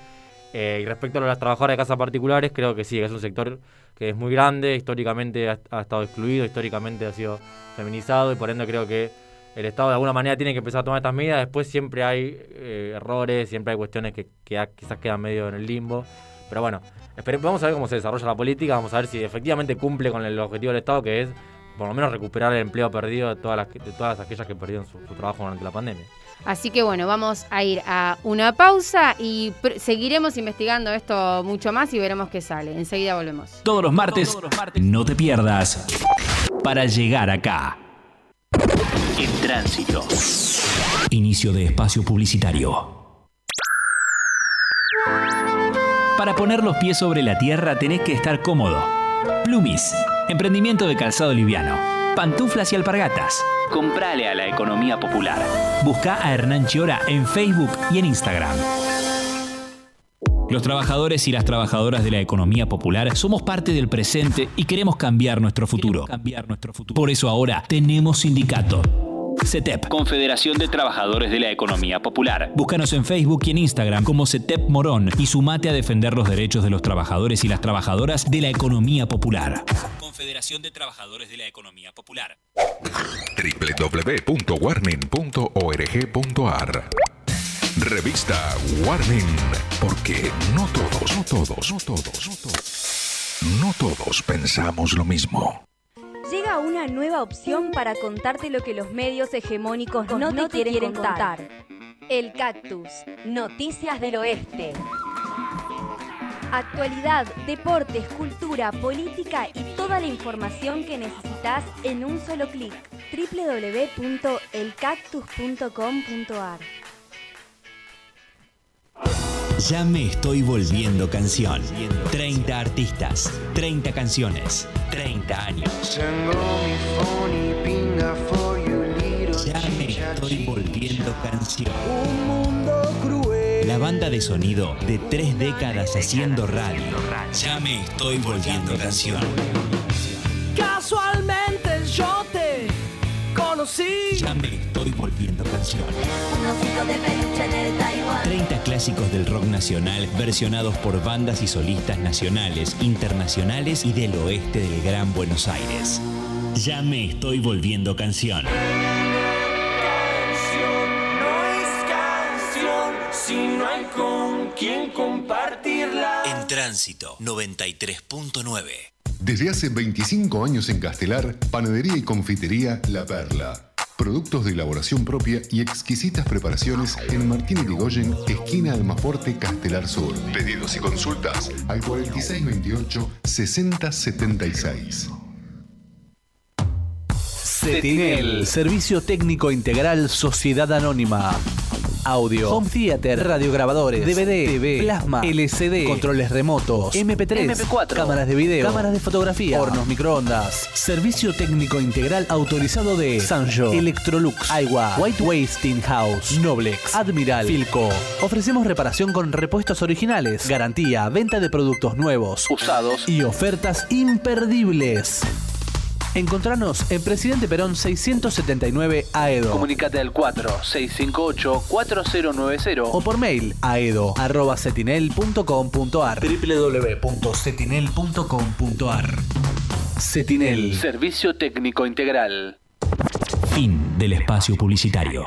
Eh, y respecto a las trabajadoras de casas particulares, creo que sí, que es un sector que es muy grande, históricamente ha, estado excluido, históricamente ha sido feminizado y por ende creo que el Estado de alguna manera tiene que empezar a tomar estas medidas. Después siempre hay errores, siempre hay cuestiones que, quizás quedan medio en el limbo. Pero bueno, vamos a ver cómo se desarrolla la política, vamos a ver si efectivamente cumple con el objetivo del Estado, que es por lo menos recuperar el empleo perdido de todas, las, de todas aquellas que perdieron su trabajo durante la pandemia. Así que bueno, vamos a ir a una pausa y seguiremos investigando esto mucho más y veremos qué sale. Enseguida volvemos. Todos los martes, no te pierdas para llegar acá. En tránsito. Inicio de espacio publicitario. Para poner los pies sobre la tierra tenés que estar cómodo. Plumis, emprendimiento de calzado liviano pantuflas y alpargatas. Comprale a la economía popular. Busca a Hernán Chiora en Facebook y en Instagram. Los trabajadores y las trabajadoras de la economía popular somos parte del presente y queremos cambiar nuestro futuro. Cambiar nuestro futuro. Por eso ahora tenemos sindicato. CETEP, Confederación de Trabajadores de la Economía Popular. Búscanos en Facebook y en Instagram como CETEP Morón y sumate a defender los derechos de los trabajadores y las trabajadoras de la economía popular. Confederación de Trabajadores de la Economía Popular. www.warning.org.ar Revista Warning, porque no todos, no todos, no todos, no todos No todos pensamos lo mismo. Una nueva opción para contarte lo que los medios hegemónicos no, te, quieren, contar. El Cactus. Noticias del Oeste. Actualidad, deportes, cultura, política y toda la información que necesitas en un solo clic. www.elcactus.com.ar Ya me estoy volviendo canción. 30 artistas, 30 canciones, 30 años. Ya me estoy volviendo canción. La banda de sonido de tres décadas haciendo radio. Ya me estoy volviendo canción. Casualmente Ya me estoy volviendo canción. 30 clásicos del rock nacional versionados por bandas y solistas nacionales, internacionales y del oeste del Gran Buenos Aires. Ya me estoy volviendo canción. No es canción si no hay con quien compartirla. En tránsito 93.9. Desde hace 25 años en Castelar, panadería y confitería La Perla. Productos de elaboración propia y exquisitas preparación en Martín Irigoyen, esquina Almaforte, Castelar Sur. Pedidos y consultas al 4628-6076. CETINEL, Servicio Técnico Integral Sociedad Anónima. Audio, Home Theater, radiograbadores, DVD, TV, Plasma, LCD, controles remotos, MP3, MP4, cámaras de video, cámaras de fotografía, hornos microondas. Servicio Técnico Integral autorizado de Sanjo, Electrolux, Aiwa, White Wasting House, Noblex, Admiral, Filco. Ofrecemos reparación con repuestos originales, garantía, venta de productos nuevos, usados. Y ofertas imperdibles. Encontranos en Presidente Perón 679 AEDO. Comunicate al 4658-4090 o por mail aedo.cetinel.com.ar www.cetinel.com.ar Cetinel, Servicio Técnico Integral. Fin del espacio publicitario.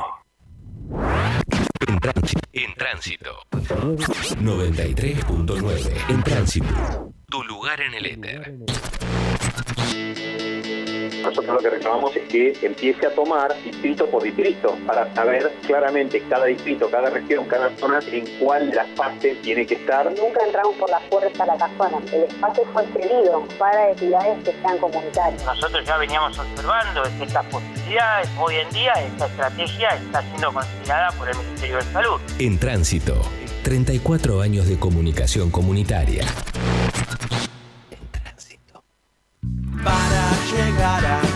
En tránsito. En tránsito. 93.9. En tránsito. Tu lugar en el éter. Nosotros lo que reclamamos es que empiece a tomar distrito por distrito para saber claramente cada distrito, cada región, cada zona en cuál de las fases tiene que estar. Nunca entramos por la puerta a la casona. El espacio fue cedido para actividades que sean comunitarias. Nosotros ya veníamos observando estas posibilidades. Hoy en día esta estrategia está siendo considerada por el Ministerio de Salud. En tránsito. 34 años de comunicación comunitaria. Para llegar acá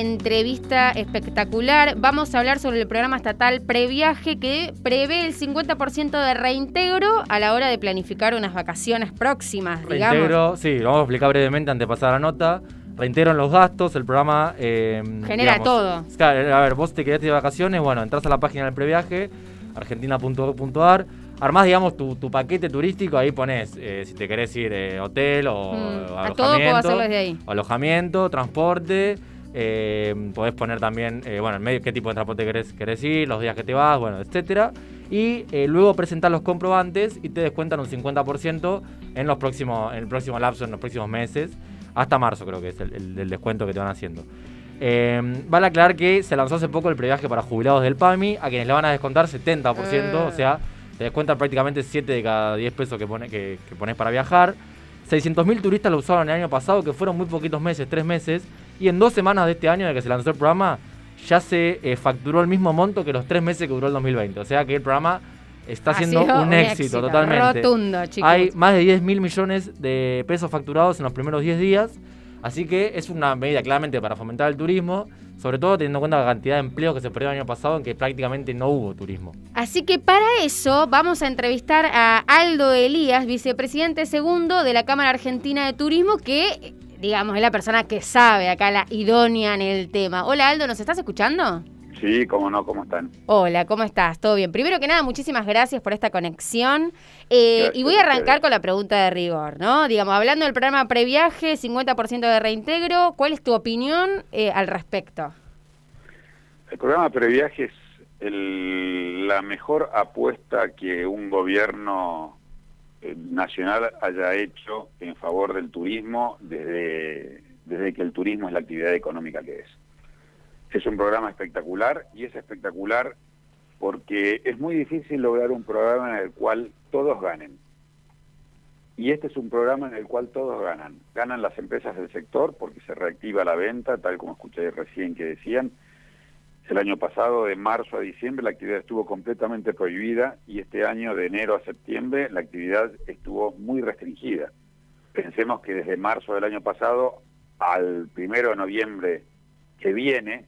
entrevista espectacular. Vamos a hablar sobre el programa estatal Previaje que prevé el 50% de reintegro a la hora de planificar unas vacaciones próximas, digamos. Reintegro, sí, lo vamos a explicar brevemente antes de pasar a la nota. Reintegro en los gastos, el programa... eh, Genera digamos, todo. Claro, a ver, vos te querés ir de vacaciones, bueno, entras a la página del previaje, argentina.gov.ar, armás, digamos, tu, tu paquete turístico, ahí pones eh, si te querés ir eh, hotel o Mm, a alojamiento. todo puedo hacerlo desde ahí. Alojamiento, transporte, eh, podés poner también, eh, bueno, en medio qué tipo de transporte querés, querés ir, los días que te vas, bueno, etcétera. Y eh, luego presentar los comprobantes y te descuentan un 50% en, los próximos, en el próximo lapso, en los próximos meses, hasta marzo creo que es el, el- el descuento que te van haciendo. Eh, vale aclarar que se lanzó hace poco el previaje para jubilados del PAMI, a quienes le van a descontar 70%, o Eh. sea, te descuentan prácticamente 7 de cada 10 pesos que, pone, que, que pones para viajar. 600.000 turistas lo usaron el año pasado, que fueron muy poquitos meses, 3 meses, y en dos semanas de este año de que se lanzó el programa, ya se eh, facturó el mismo monto que los 3 meses que duró el 2020. O sea que el programa está Ha siendo un éxito, éxito, totalmente. rotundo, chicos. Hay más de 10 mil millones de pesos facturados en los primeros 10 días. Así que es una medida claramente para fomentar el turismo, sobre todo teniendo en cuenta la cantidad de empleos que se perdió el año pasado en que prácticamente no hubo turismo. Así que para eso vamos a entrevistar a Aldo Elías, vicepresidente segundo de la Cámara Argentina de Turismo, que digamos es la persona que sabe acá la idónea en el tema. Hola Aldo, ¿nos estás escuchando? Sí, cómo no, ¿cómo están? Hola, ¿cómo estás? ¿Todo bien? Primero que nada, muchísimas gracias por esta conexión. Eh, y voy a arrancar con la pregunta de rigor, ¿no? Digamos, hablando del programa previaje, 50% de reintegro, ¿cuál es tu opinión eh, al respecto? El programa previaje es el- la mejor apuesta que un gobierno eh, nacional haya hecho en favor del turismo desde, desde que el turismo es la actividad económica que es. Es un programa espectacular y es espectacular porque es muy difícil lograr un programa en el cual todos ganen. Y este es un programa en el cual todos ganan. Ganan las empresas del sector porque se reactiva la venta, tal como escuché recién que decían. El año pasado, de marzo a diciembre, la actividad estuvo completamente prohibida y este año, de enero a septiembre, la actividad estuvo muy restringida. Pensemos que desde marzo del año pasado al primero de noviembre que viene,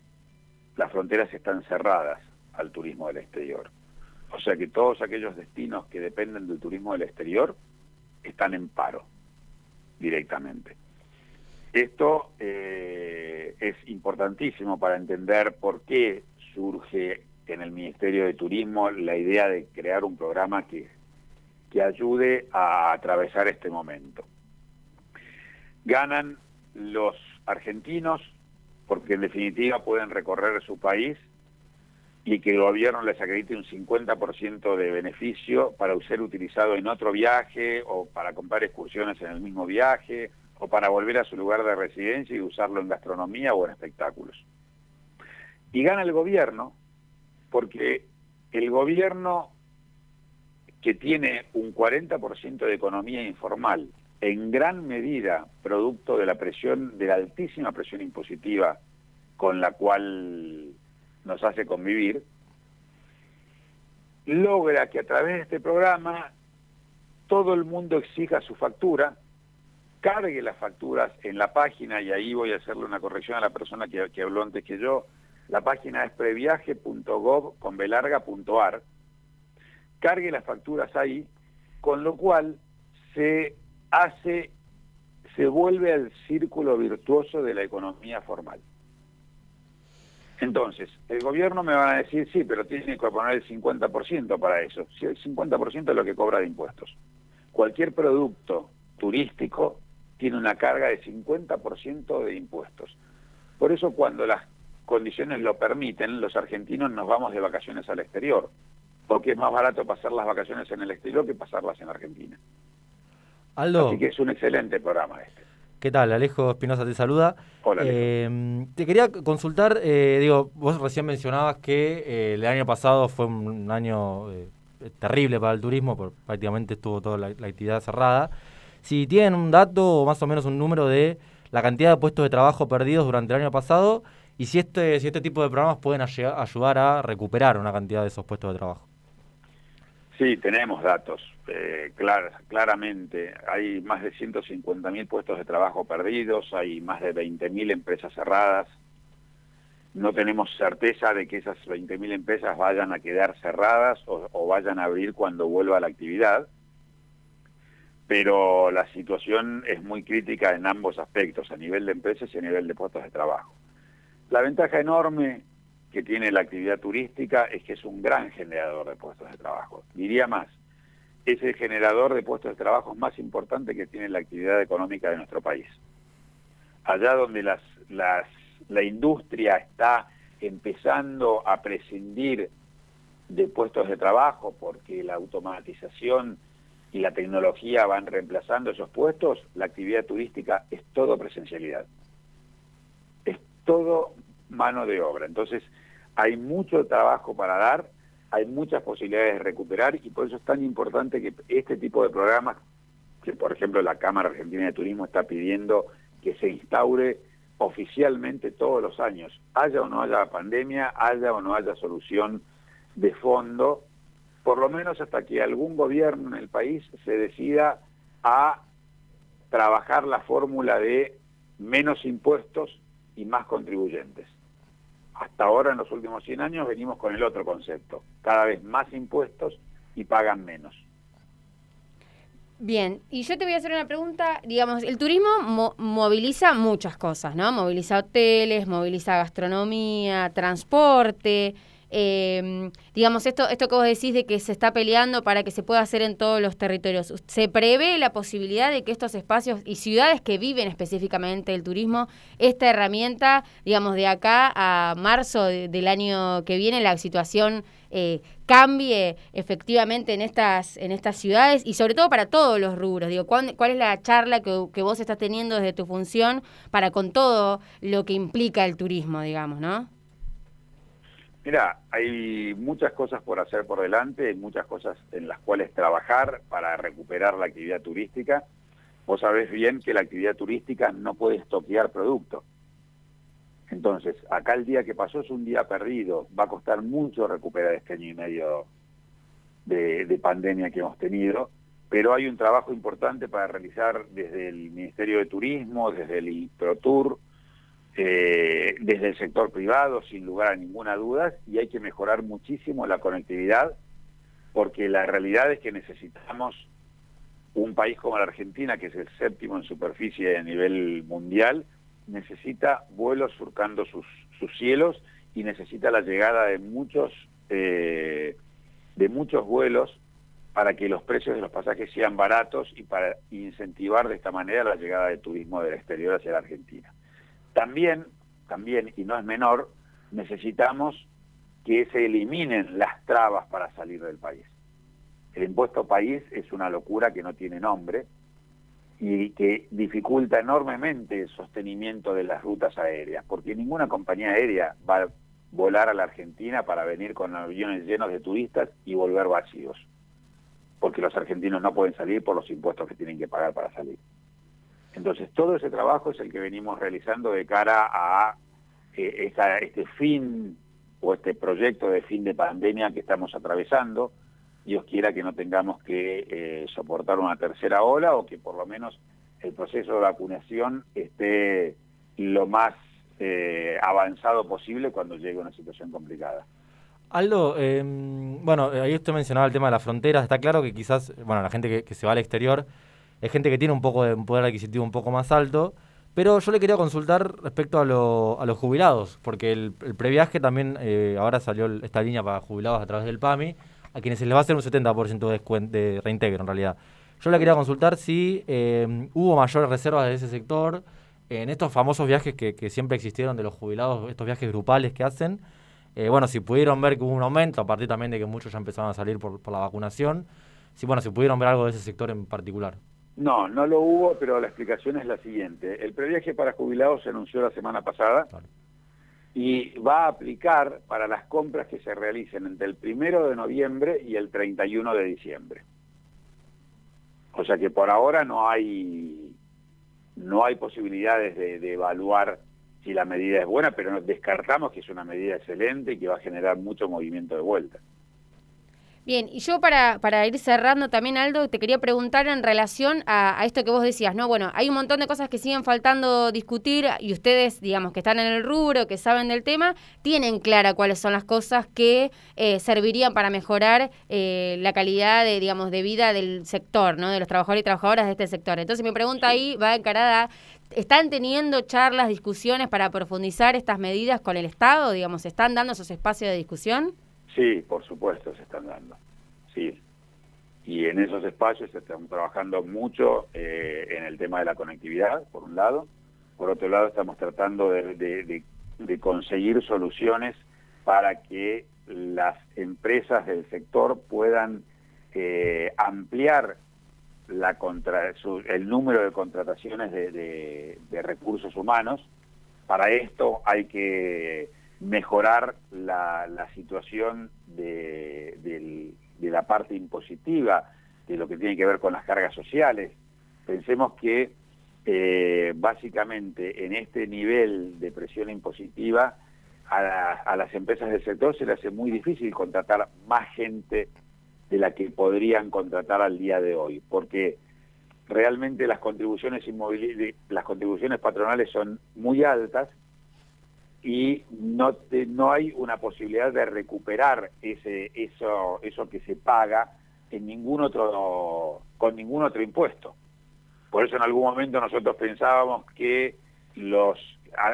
las fronteras están cerradas al turismo del exterior. O sea que todos aquellos destinos que dependen del turismo del exterior están en paro directamente. Esto eh, es importantísimo para entender por qué surge en el Ministerio de Turismo la idea de crear un programa que, que ayude a atravesar este momento. Ganan los argentinos porque en definitiva pueden recorrer su país y que el gobierno les acredite un 50% de beneficio para ser utilizado en otro viaje o para comprar excursiones en el mismo viaje o para volver a su lugar de residencia y usarlo en gastronomía o en espectáculos. Y gana el gobierno porque el gobierno que tiene un 40% de economía informal, en gran medida producto de la presión, de la altísima presión impositiva con la cual nos hace convivir, logra que a través de este programa todo el mundo exija su factura, cargue las facturas en la página, y ahí voy a hacerle una corrección a la persona que, habló antes que yo, la página es previaje.gov con belarga.ar, cargue las facturas ahí, con lo cual se hace, se vuelve al círculo virtuoso de la economía formal. Entonces, el gobierno me va a decir, sí, pero tiene que poner el 50% para eso. El 50% es lo que cobra de impuestos. Cualquier producto turístico tiene una carga de 50% de impuestos. Por eso cuando las condiciones lo permiten, los argentinos nos vamos de vacaciones al exterior, porque es más barato pasar las vacaciones en el exterior que pasarlas en Argentina. Aldo. Así que es un excelente programa este. ¿Qué tal? Alejo Espinosa te saluda. Hola, Alejo. Eh, te quería consultar, eh, digo, vos recién mencionabas que eh, el año pasado fue un año terrible para el turismo, porque prácticamente estuvo toda la, la actividad cerrada. Si tienen un dato o más o menos un número de la cantidad de puestos de trabajo perdidos durante el año pasado y si este, si este tipo de programas pueden ayudar a recuperar una cantidad de esos puestos de trabajo. Sí, tenemos datos, eh, clar- claramente. Hay más de 150.000 puestos de trabajo perdidos, hay más de 20.000 empresas cerradas. No tenemos certeza de que esas 20.000 empresas vayan a quedar cerradas o, o vayan a abrir cuando vuelva la actividad, pero la situación es muy crítica en ambos aspectos, a nivel de empresas y a nivel de puestos de trabajo. La ventaja enorme que tiene la actividad turística es que es un gran generador de puestos de trabajo. Diría más, es el generador de puestos de trabajo más importante que tiene la actividad económica de nuestro país. Allá donde las, las, la industria está empezando a prescindir de puestos de trabajo porque la automatización y la tecnología van reemplazando esos puestos, la actividad turística es todo presencialidad. Es todo mano de obra. Entonces, hay mucho trabajo para dar, hay muchas posibilidades de recuperar y por eso es tan importante que este tipo de programas, que por ejemplo la Cámara Argentina de Turismo está pidiendo que se instaure oficialmente todos los años, haya o no haya pandemia, haya o no haya solución de fondo, por lo menos hasta que algún gobierno en el país se decida a trabajar la fórmula de menos impuestos y más contribuyentes. Hasta ahora, en los últimos 100 años, venimos con el otro concepto, cada vez más impuestos y pagan menos. Bien, y yo te voy a hacer una pregunta, digamos, el turismo moviliza muchas cosas, ¿no? Moviliza hoteles, moviliza gastronomía, transporte, eh, digamos, esto, esto que vos decís de que se está peleando para que se pueda hacer en todos los territorios, ¿se prevé la posibilidad de que estos espacios y ciudades que viven específicamente el turismo, esta herramienta, digamos, de acá a marzo del año que viene, la situación eh, cambie efectivamente en estas, en estas ciudades y sobre todo para todos los rubros? Digo, ¿cuál, cuál es la charla que, que vos estás teniendo desde tu función para con todo lo que implica el turismo, digamos, ¿no? Mira, hay muchas cosas por hacer por delante, hay muchas cosas en las cuales trabajar para recuperar la actividad turística. Vos sabés bien que la actividad turística no puede estoquear producto. Entonces, acá el día que pasó es un día perdido. Va a costar mucho recuperar este año y medio de, de pandemia que hemos tenido, pero hay un trabajo importante para realizar desde el Ministerio de Turismo, desde el ProTour, eh, desde el sector privado, sin lugar a ninguna duda, y hay que mejorar muchísimo la conectividad, porque la realidad es que necesitamos un país como la Argentina, que es el séptimo en superficie a nivel mundial, necesita vuelos surcando sus, sus cielos y necesita la llegada de muchos eh, de muchos vuelos para que los precios de los pasajes sean baratos y para incentivar de esta manera la llegada de turismo del exterior hacia la Argentina. También, también, y no es menor, necesitamos que se eliminen las trabas para salir del país. El impuesto país es una locura que no tiene nombre y que dificulta enormemente el sostenimiento de las rutas aéreas, porque ninguna compañía aérea va a volar a la Argentina para venir con aviones llenos de turistas y volver vacíos, porque los argentinos no pueden salir por los impuestos que tienen que pagar para salir. Entonces, todo ese trabajo es el que venimos realizando de cara a eh, este fin o este proyecto de fin de pandemia que estamos atravesando. Dios quiera que no tengamos que eh, soportar una tercera ola o que por lo menos el proceso de vacunación esté lo más eh, avanzado posible cuando llegue una situación complicada. Aldo, em, bueno, ahí usted mencionaba el tema de las fronteras. Está claro que quizás, bueno, la gente que se va al exterior es gente que tiene un poco de poder adquisitivo un poco más alto. Pero yo le quería consultar respecto a, los jubilados, porque el, previaje también, eh, ahora salió esta línea para jubilados a través del PAMI, a quienes se les va a hacer un 70% de, de reintegro en realidad. Yo le quería consultar si eh, hubo mayores reservas de ese sector en estos famosos viajes que, siempre existieron de los jubilados, estos viajes grupales que hacen. Eh, bueno, si pudieron ver que hubo un aumento, a partir también de que muchos ya empezaron a salir por, por la vacunación, si bueno, si pudieron ver algo de ese sector en particular. No, no lo hubo, pero la explicación es la siguiente. El previaje para jubilados se anunció la semana pasada y va a aplicar para las compras que se realicen entre el primero de noviembre y el 31 de diciembre. O sea que por ahora no hay no hay posibilidades de, de evaluar si la medida es buena, pero descartamos que es una medida excelente y que va a generar mucho movimiento de vuelta. Bien, y yo para, para ir cerrando también, Aldo, te quería preguntar en relación a, esto que vos decías, ¿no? Bueno, hay un montón de cosas que siguen faltando discutir y ustedes, digamos, que están en el rubro, que saben del tema, tienen clara cuáles son las cosas que eh, servirían para mejorar eh, la calidad de, digamos, de vida del sector, ¿no? De los trabajadores y trabajadoras de este sector. Entonces mi pregunta ahí va encarada ¿Están teniendo charlas, discusiones para profundizar estas medidas con el Estado? Digamos, ¿están dando esos espacios de discusión? Sí, por supuesto, se están dando. Sí. Y en esos espacios se están trabajando mucho eh, en el tema de la conectividad, por un lado. Por otro lado, estamos tratando de, conseguir soluciones para que las empresas del sector puedan eh, ampliar la contra, el número de contrataciones de recursos humanos. Para esto hay que mejorar la, situación de, la parte impositiva, de lo que tiene que ver con las cargas sociales. Pensemos que eh, básicamente en este nivel de presión impositiva a, a, las empresas del sector se les hace muy difícil contratar más gente de la que podrían contratar al día de hoy, porque realmente las contribuciones las contribuciones patronales son muy altas y no te- no hay una posibilidad de recuperar ese eso eso que se paga en ningún otro con ningún otro impuesto. Por eso en algún momento nosotros pensábamos que los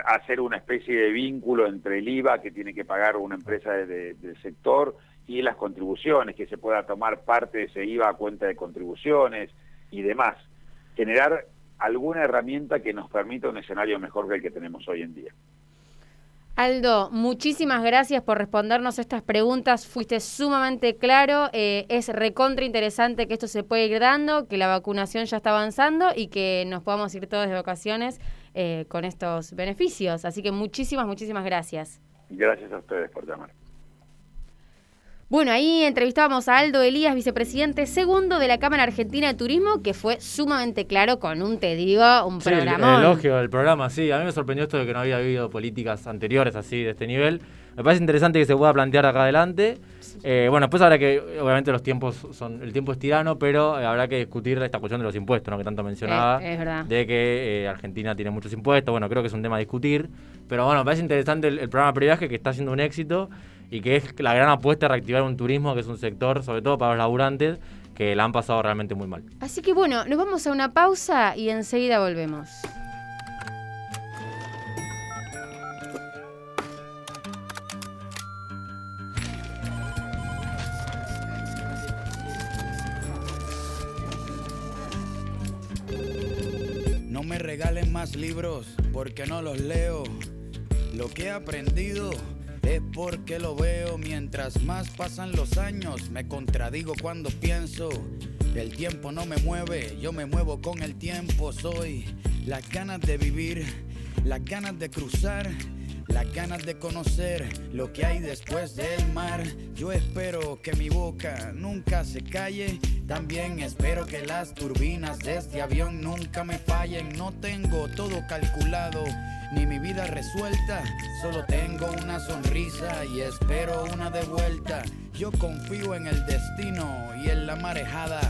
hacer una especie de vínculo entre el IVA que tiene que pagar una empresa de- del sector y las contribuciones, que se pueda tomar parte de ese IVA a cuenta de contribuciones y demás. Generar alguna herramienta que nos permita un escenario mejor que el que tenemos hoy en día. Aldo, muchísimas gracias por respondernos estas preguntas. Fuiste sumamente claro. eh, es recontra interesante que esto se puede ir dando, que la vacunación ya está avanzando y que nos podamos ir todos de vacaciones eh, con estos beneficios. Así que muchísimas, muchísimas gracias. Gracias a ustedes por llamar. Bueno, ahí entrevistábamos a Aldo Elías, vicepresidente segundo de la Cámara Argentina de Turismo, que fue sumamente claro con un, te digo, un Sí, el elogio del programa, sí. A mí me sorprendió esto de que no había habido políticas anteriores así de este nivel. Me parece interesante que se pueda plantear acá adelante. Eh, bueno, después habrá que, obviamente los tiempos son, el tiempo es tirano, pero eh, habrá que discutir esta cuestión de los impuestos, ¿no? Que tanto mencionaba. Eh, es verdad. De que eh, Argentina tiene muchos impuestos. Bueno, creo que es un tema a discutir. Pero bueno, me parece interesante el, el programa Previaje que está siendo un éxito y que es la gran apuesta a reactivar un turismo que es un sector, sobre todo para los laburantes, que la han pasado realmente muy mal. Así que bueno, nos vamos a una pausa y enseguida volvemos. No me regalen más libros porque no los leo. Lo que he aprendido es porque lo veo. Mientras más pasan los años, me contradigo cuando pienso. El tiempo no me mueve, yo me muevo con el tiempo. Soy las ganas de vivir, las ganas de cruzar. Las ganas de conocer lo que hay después del mar. Yo espero que mi boca nunca se calle. También espero que las turbinas de este avión nunca me fallen. No tengo todo calculado ni mi vida resuelta. Solo tengo una sonrisa y espero una de vuelta. Yo confío en el destino y en la marejada.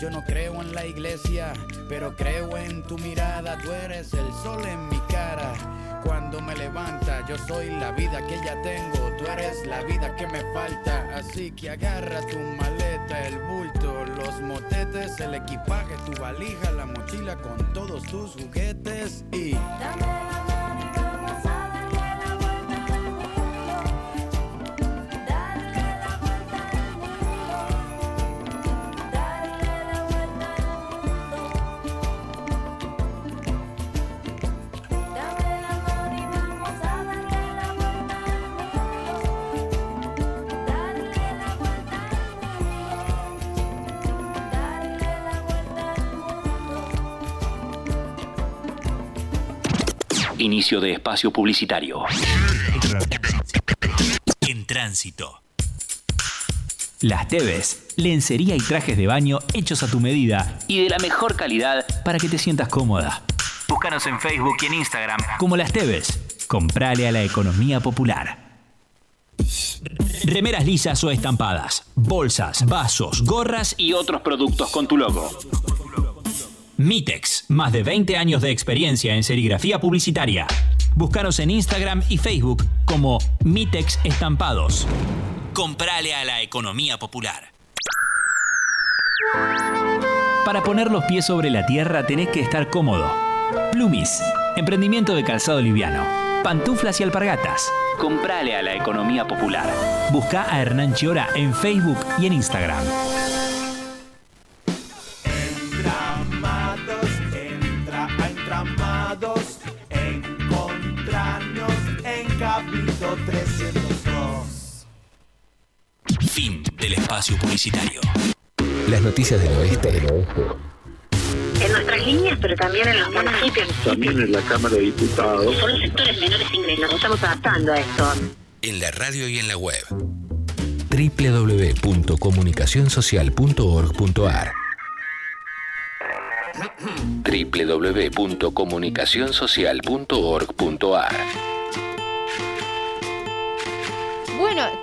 Yo no creo en la iglesia, pero creo en tu mirada. Tú eres el sol en mi cara. Cuando me levanta, yo soy la vida que ya tengo. Tú eres la vida que me falta. Así que agarra tu maleta, el bulto, los motetes, el equipaje, tu valija, la mochila con todos tus juguetes y. De espacio publicitario. En tránsito. Las Teves, lencería y trajes de baño hechos a tu medida y de la mejor calidad para que te sientas cómoda. Búscanos en Facebook y en Instagram como Las Teves. Comprale a la economía popular. Remeras lisas o estampadas, bolsas, vasos, gorras y otros productos con tu logo. Mitex, más de 20 años de experiencia en serigrafía publicitaria. Búscanos en Instagram y Facebook como Mitex Estampados. Comprale a la economía popular. Para poner los pies sobre la tierra tenés que estar cómodo. Plumis, emprendimiento de calzado liviano. Pantuflas y alpargatas. Comprale a la economía popular. Busca a Hernán Chiora en Facebook y en Instagram. Capítulo 302. Fin del espacio publicitario. Las noticias del oeste. En nuestras líneas, pero también en los municipios. También en la Cámara de Diputados. Son los sectores menores ingresos. Nos estamos adaptando a esto. En la radio y en la web. www.comunicacionsocial.org.ar www.comunicacionsocial.org.ar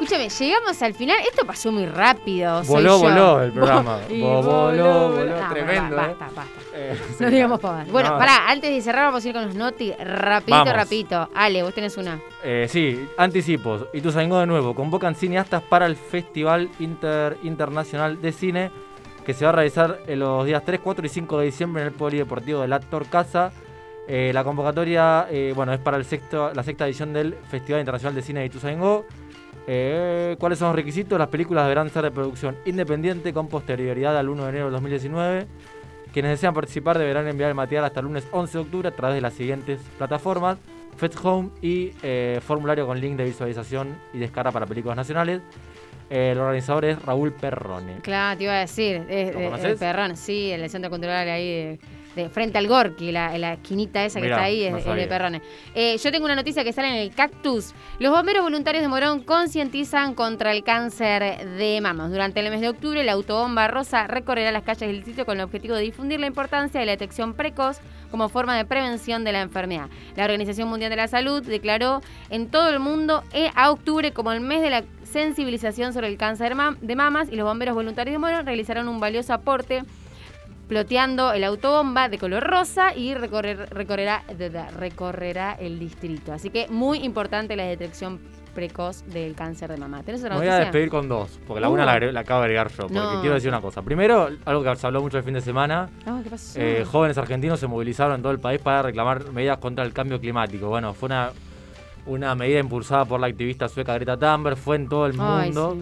Escúchame, llegamos al final. Esto pasó muy rápido. soy Voló, yo. voló el programa. Y Vo- voló, voló. Ah, Tremendo, basta, ¿eh? basta, basta. Eh, No digamos pavadas. Bueno, No. pará, antes de cerrar vamos a ir con los noti. Rapidito, Vamos. rapidito. Ale, vos tenés una. Eh, sí, anticipos. Ituzaingó de nuevo. Convocan cineastas para el Festival Inter- Internacional de Cine que se va a realizar en los días 3, 4 y 5 de diciembre en el Polideportivo de la Torcasa. Eh, la convocatoria eh, bueno, es para el sexto, la sexta edición del Festival Internacional de Cine de Ituzaingó. Eh, ¿Cuáles son los requisitos? Las películas deberán ser de producción independiente con posterioridad al 1 de enero del 2019. Quienes desean participar deberán enviar el material hasta el lunes 11 de octubre a través de las siguientes plataformas: Fetch Home y eh, formulario con link de visualización y descarga para películas nacionales. Eh, el organizador es Raúl Perrone. Claro, te iba a decir. Es, ¿Lo de- el Perrón, sí, el Centro Cultural ahí de, de- frente al Gorki, la, la esquinita esa que está ahí, no es, es de sabía. Perrone. Eh, yo tengo una noticia que sale en el Cactus. Los bomberos voluntarios de Morón concientizan contra el cáncer de mamas. Durante el mes de octubre, la autobomba rosa recorrerá las calles del distrito con el objetivo de difundir la importancia de la detección precoz como forma de prevención de la enfermedad. La Organización Mundial de la Salud declaró en todo el mundo eh, a octubre como el mes de la sensibilización sobre el cáncer de mamas y los bomberos voluntarios de Morón realizaron un valioso aporte ploteando el autobomba de color rosa y recorrer- recorrerá, recorrerá el distrito. Así que muy importante la detección precoz del cáncer de mama. ¿Tenés Me otra voy a despedir con dos, porque la Uh. una la, agre- la acabo de agregar yo. Porque No. quiero decir una cosa. Primero, algo que se habló mucho el fin de semana. Ah, ¿qué pasó? Eh, jóvenes argentinos se movilizaron en todo el país para reclamar medidas contra el cambio climático. Bueno, fue una, una medida impulsada por la activista sueca Greta Thunberg, fue en todo el Ay, mundo.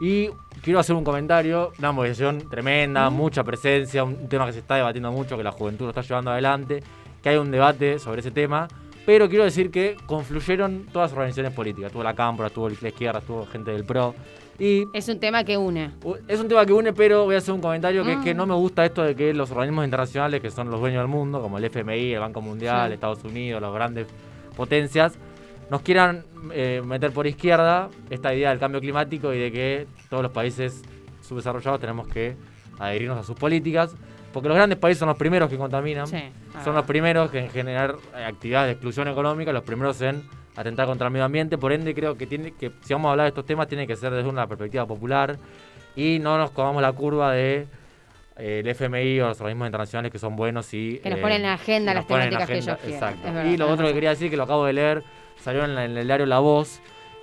Y quiero hacer un comentario, una movilización tremenda, mucha presencia, un tema que se está debatiendo mucho, que la juventud lo está llevando adelante, que hay un debate sobre ese tema. Pero quiero decir que confluyeron todas las organizaciones políticas. Estuvo la Cámpora, estuvo la izquierda, estuvo gente del PRO. Y Es un tema que une. es un tema que une, pero voy a hacer un comentario que es que Mm. no me gusta esto de que los organismos internacionales, que son los dueños del mundo, como el FMI, el Banco Mundial, Sí. Estados Unidos, las grandes potencias, nos quieran eh, meter por izquierda esta idea del cambio climático y de que todos los países subdesarrollados tenemos que adherirnos a sus políticas, porque los grandes países son los primeros que contaminan, Sí, son los primeros que en generar eh, actividades de exclusión económica, los primeros en atentar contra el medio ambiente, por ende creo que tiene que si vamos a hablar de estos temas tiene que ser desde una perspectiva popular y no nos comamos la curva de eh, el FMI o los organismos internacionales que son buenos y Que nos eh, ponen en agenda las temáticas que ellos quieren. Exacto. Verdad, y lo otro que quería decir que lo acabo de leer salió en, la- en el diario La Voz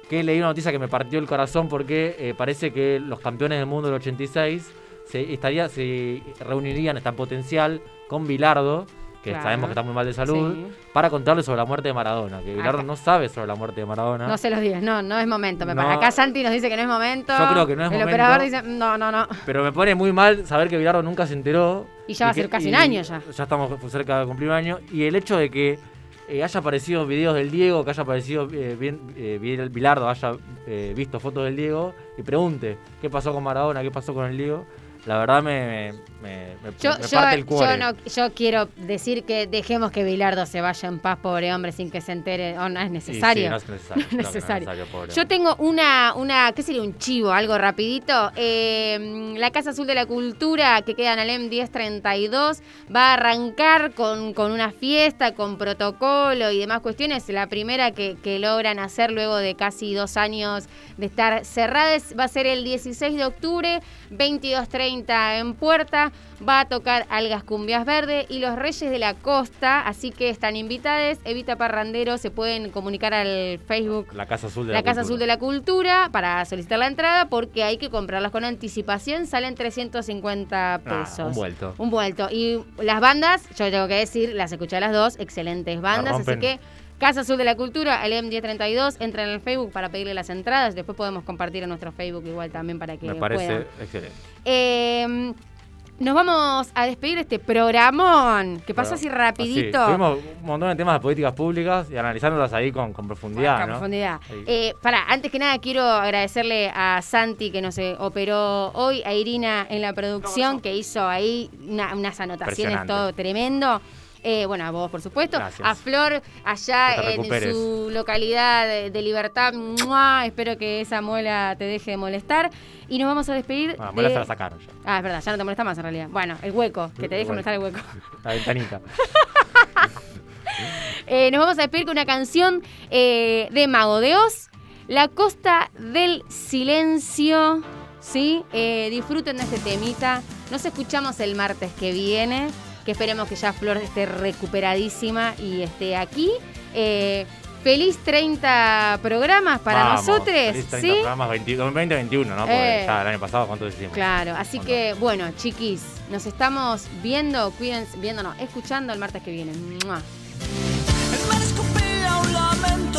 que leí una noticia que me partió el corazón porque eh, parece que los campeones del mundo del 86 se, estaría, se reunirían, está en potencial, con Bilardo, que Claro. sabemos que está muy mal de salud, Sí. para contarle sobre la muerte de Maradona. Que Bilardo no sabe sobre la muerte de Maradona. No se los digas, no, no es momento. Me No. Acá Santi nos dice que no es momento. Yo creo que no es El momento. operador dice, no, no, no. Pero me pone muy mal saber que Bilardo nunca se enteró. Y ya va a ser casi un año ya. Ya estamos cerca de cumplir un año. Y el hecho de que eh, haya aparecido videos del Diego, que haya aparecido eh, bien, eh, Bilardo, haya eh, visto fotos del Diego y pregunte qué pasó con Maradona, qué pasó con el Diego, la verdad me, me, me- Yo, me yo, parte el yo, cuore. no, yo quiero decir que dejemos que Bilardo se vaya en paz, pobre hombre, sin que se entere. Oh, no es Y sí, necesario. no es necesario. No es que no es necesario. necesario, Yo tengo una, una, ¿qué sería? Un chivo, algo rapidito. Eh, la Casa Azul de la Cultura, que queda en Alem 1032, va a arrancar con, con una fiesta, con protocolo y demás cuestiones. La primera que, que logran hacer luego de casi dos años de estar cerradas va a ser el 16 de octubre, 22.30 en Puerta. Va a tocar Algas Cumbias Verde y los Reyes de la Costa, así que están invitados. Evita Parrandero, se pueden comunicar al Facebook La Casa Azul de la la, Casa Cultura. Azul de la Cultura para solicitar la entrada porque hay que comprarlas con anticipación, salen 350 Ah, pesos. un vuelto. Un vuelto. Y las bandas, yo tengo que decir, las escuché a las dos, excelentes bandas, así que Casa Azul de la Cultura, el M1032, entran en el Facebook para pedirle las entradas, después podemos compartir en nuestro Facebook igual también para que Me parece puedan. excelente. Eh, nos vamos a despedir de este programón, que pasó así rapidito. Así, tuvimos un montón de temas de políticas públicas y analizándolas ahí con, con profundidad, Con ¿no? profundidad. Eh, para, antes que nada quiero agradecerle a Santi que nos eh, operó hoy, a Irina en la producción que hizo ahí una- unas anotaciones, todo tremendo. Eh, bueno, a vos, por supuesto. Gracias. A Flor, allá en recuperes. su localidad de, de Libertad. ¡Mua! Espero que esa muela te deje de molestar. Y nos vamos a despedir. Ah, de... muela se la sacaron ya. Ah, es verdad, ya no te molesta más en realidad. Bueno, el hueco, que te deje Bueno. molestar el hueco. La ventanita. Eh, nos vamos a despedir con una canción eh, de Mago de Oz. La Costa del Silencio. ¿Sí? Eh, disfruten de este temita. Nos escuchamos el martes que viene. Que esperemos que ya Flor esté recuperadísima y esté aquí. Eh, feliz 30 programas para Vamos, nosotros. feliz 30 ¿sí? programas 20 2021, ¿no? Porque Eh. ya el año pasado, ¿cuánto decimos? Claro, así que bueno, chiquis, nos estamos viendo, cuídense, viéndonos, escuchando el martes que viene. ¡Mua! Escupía un lamento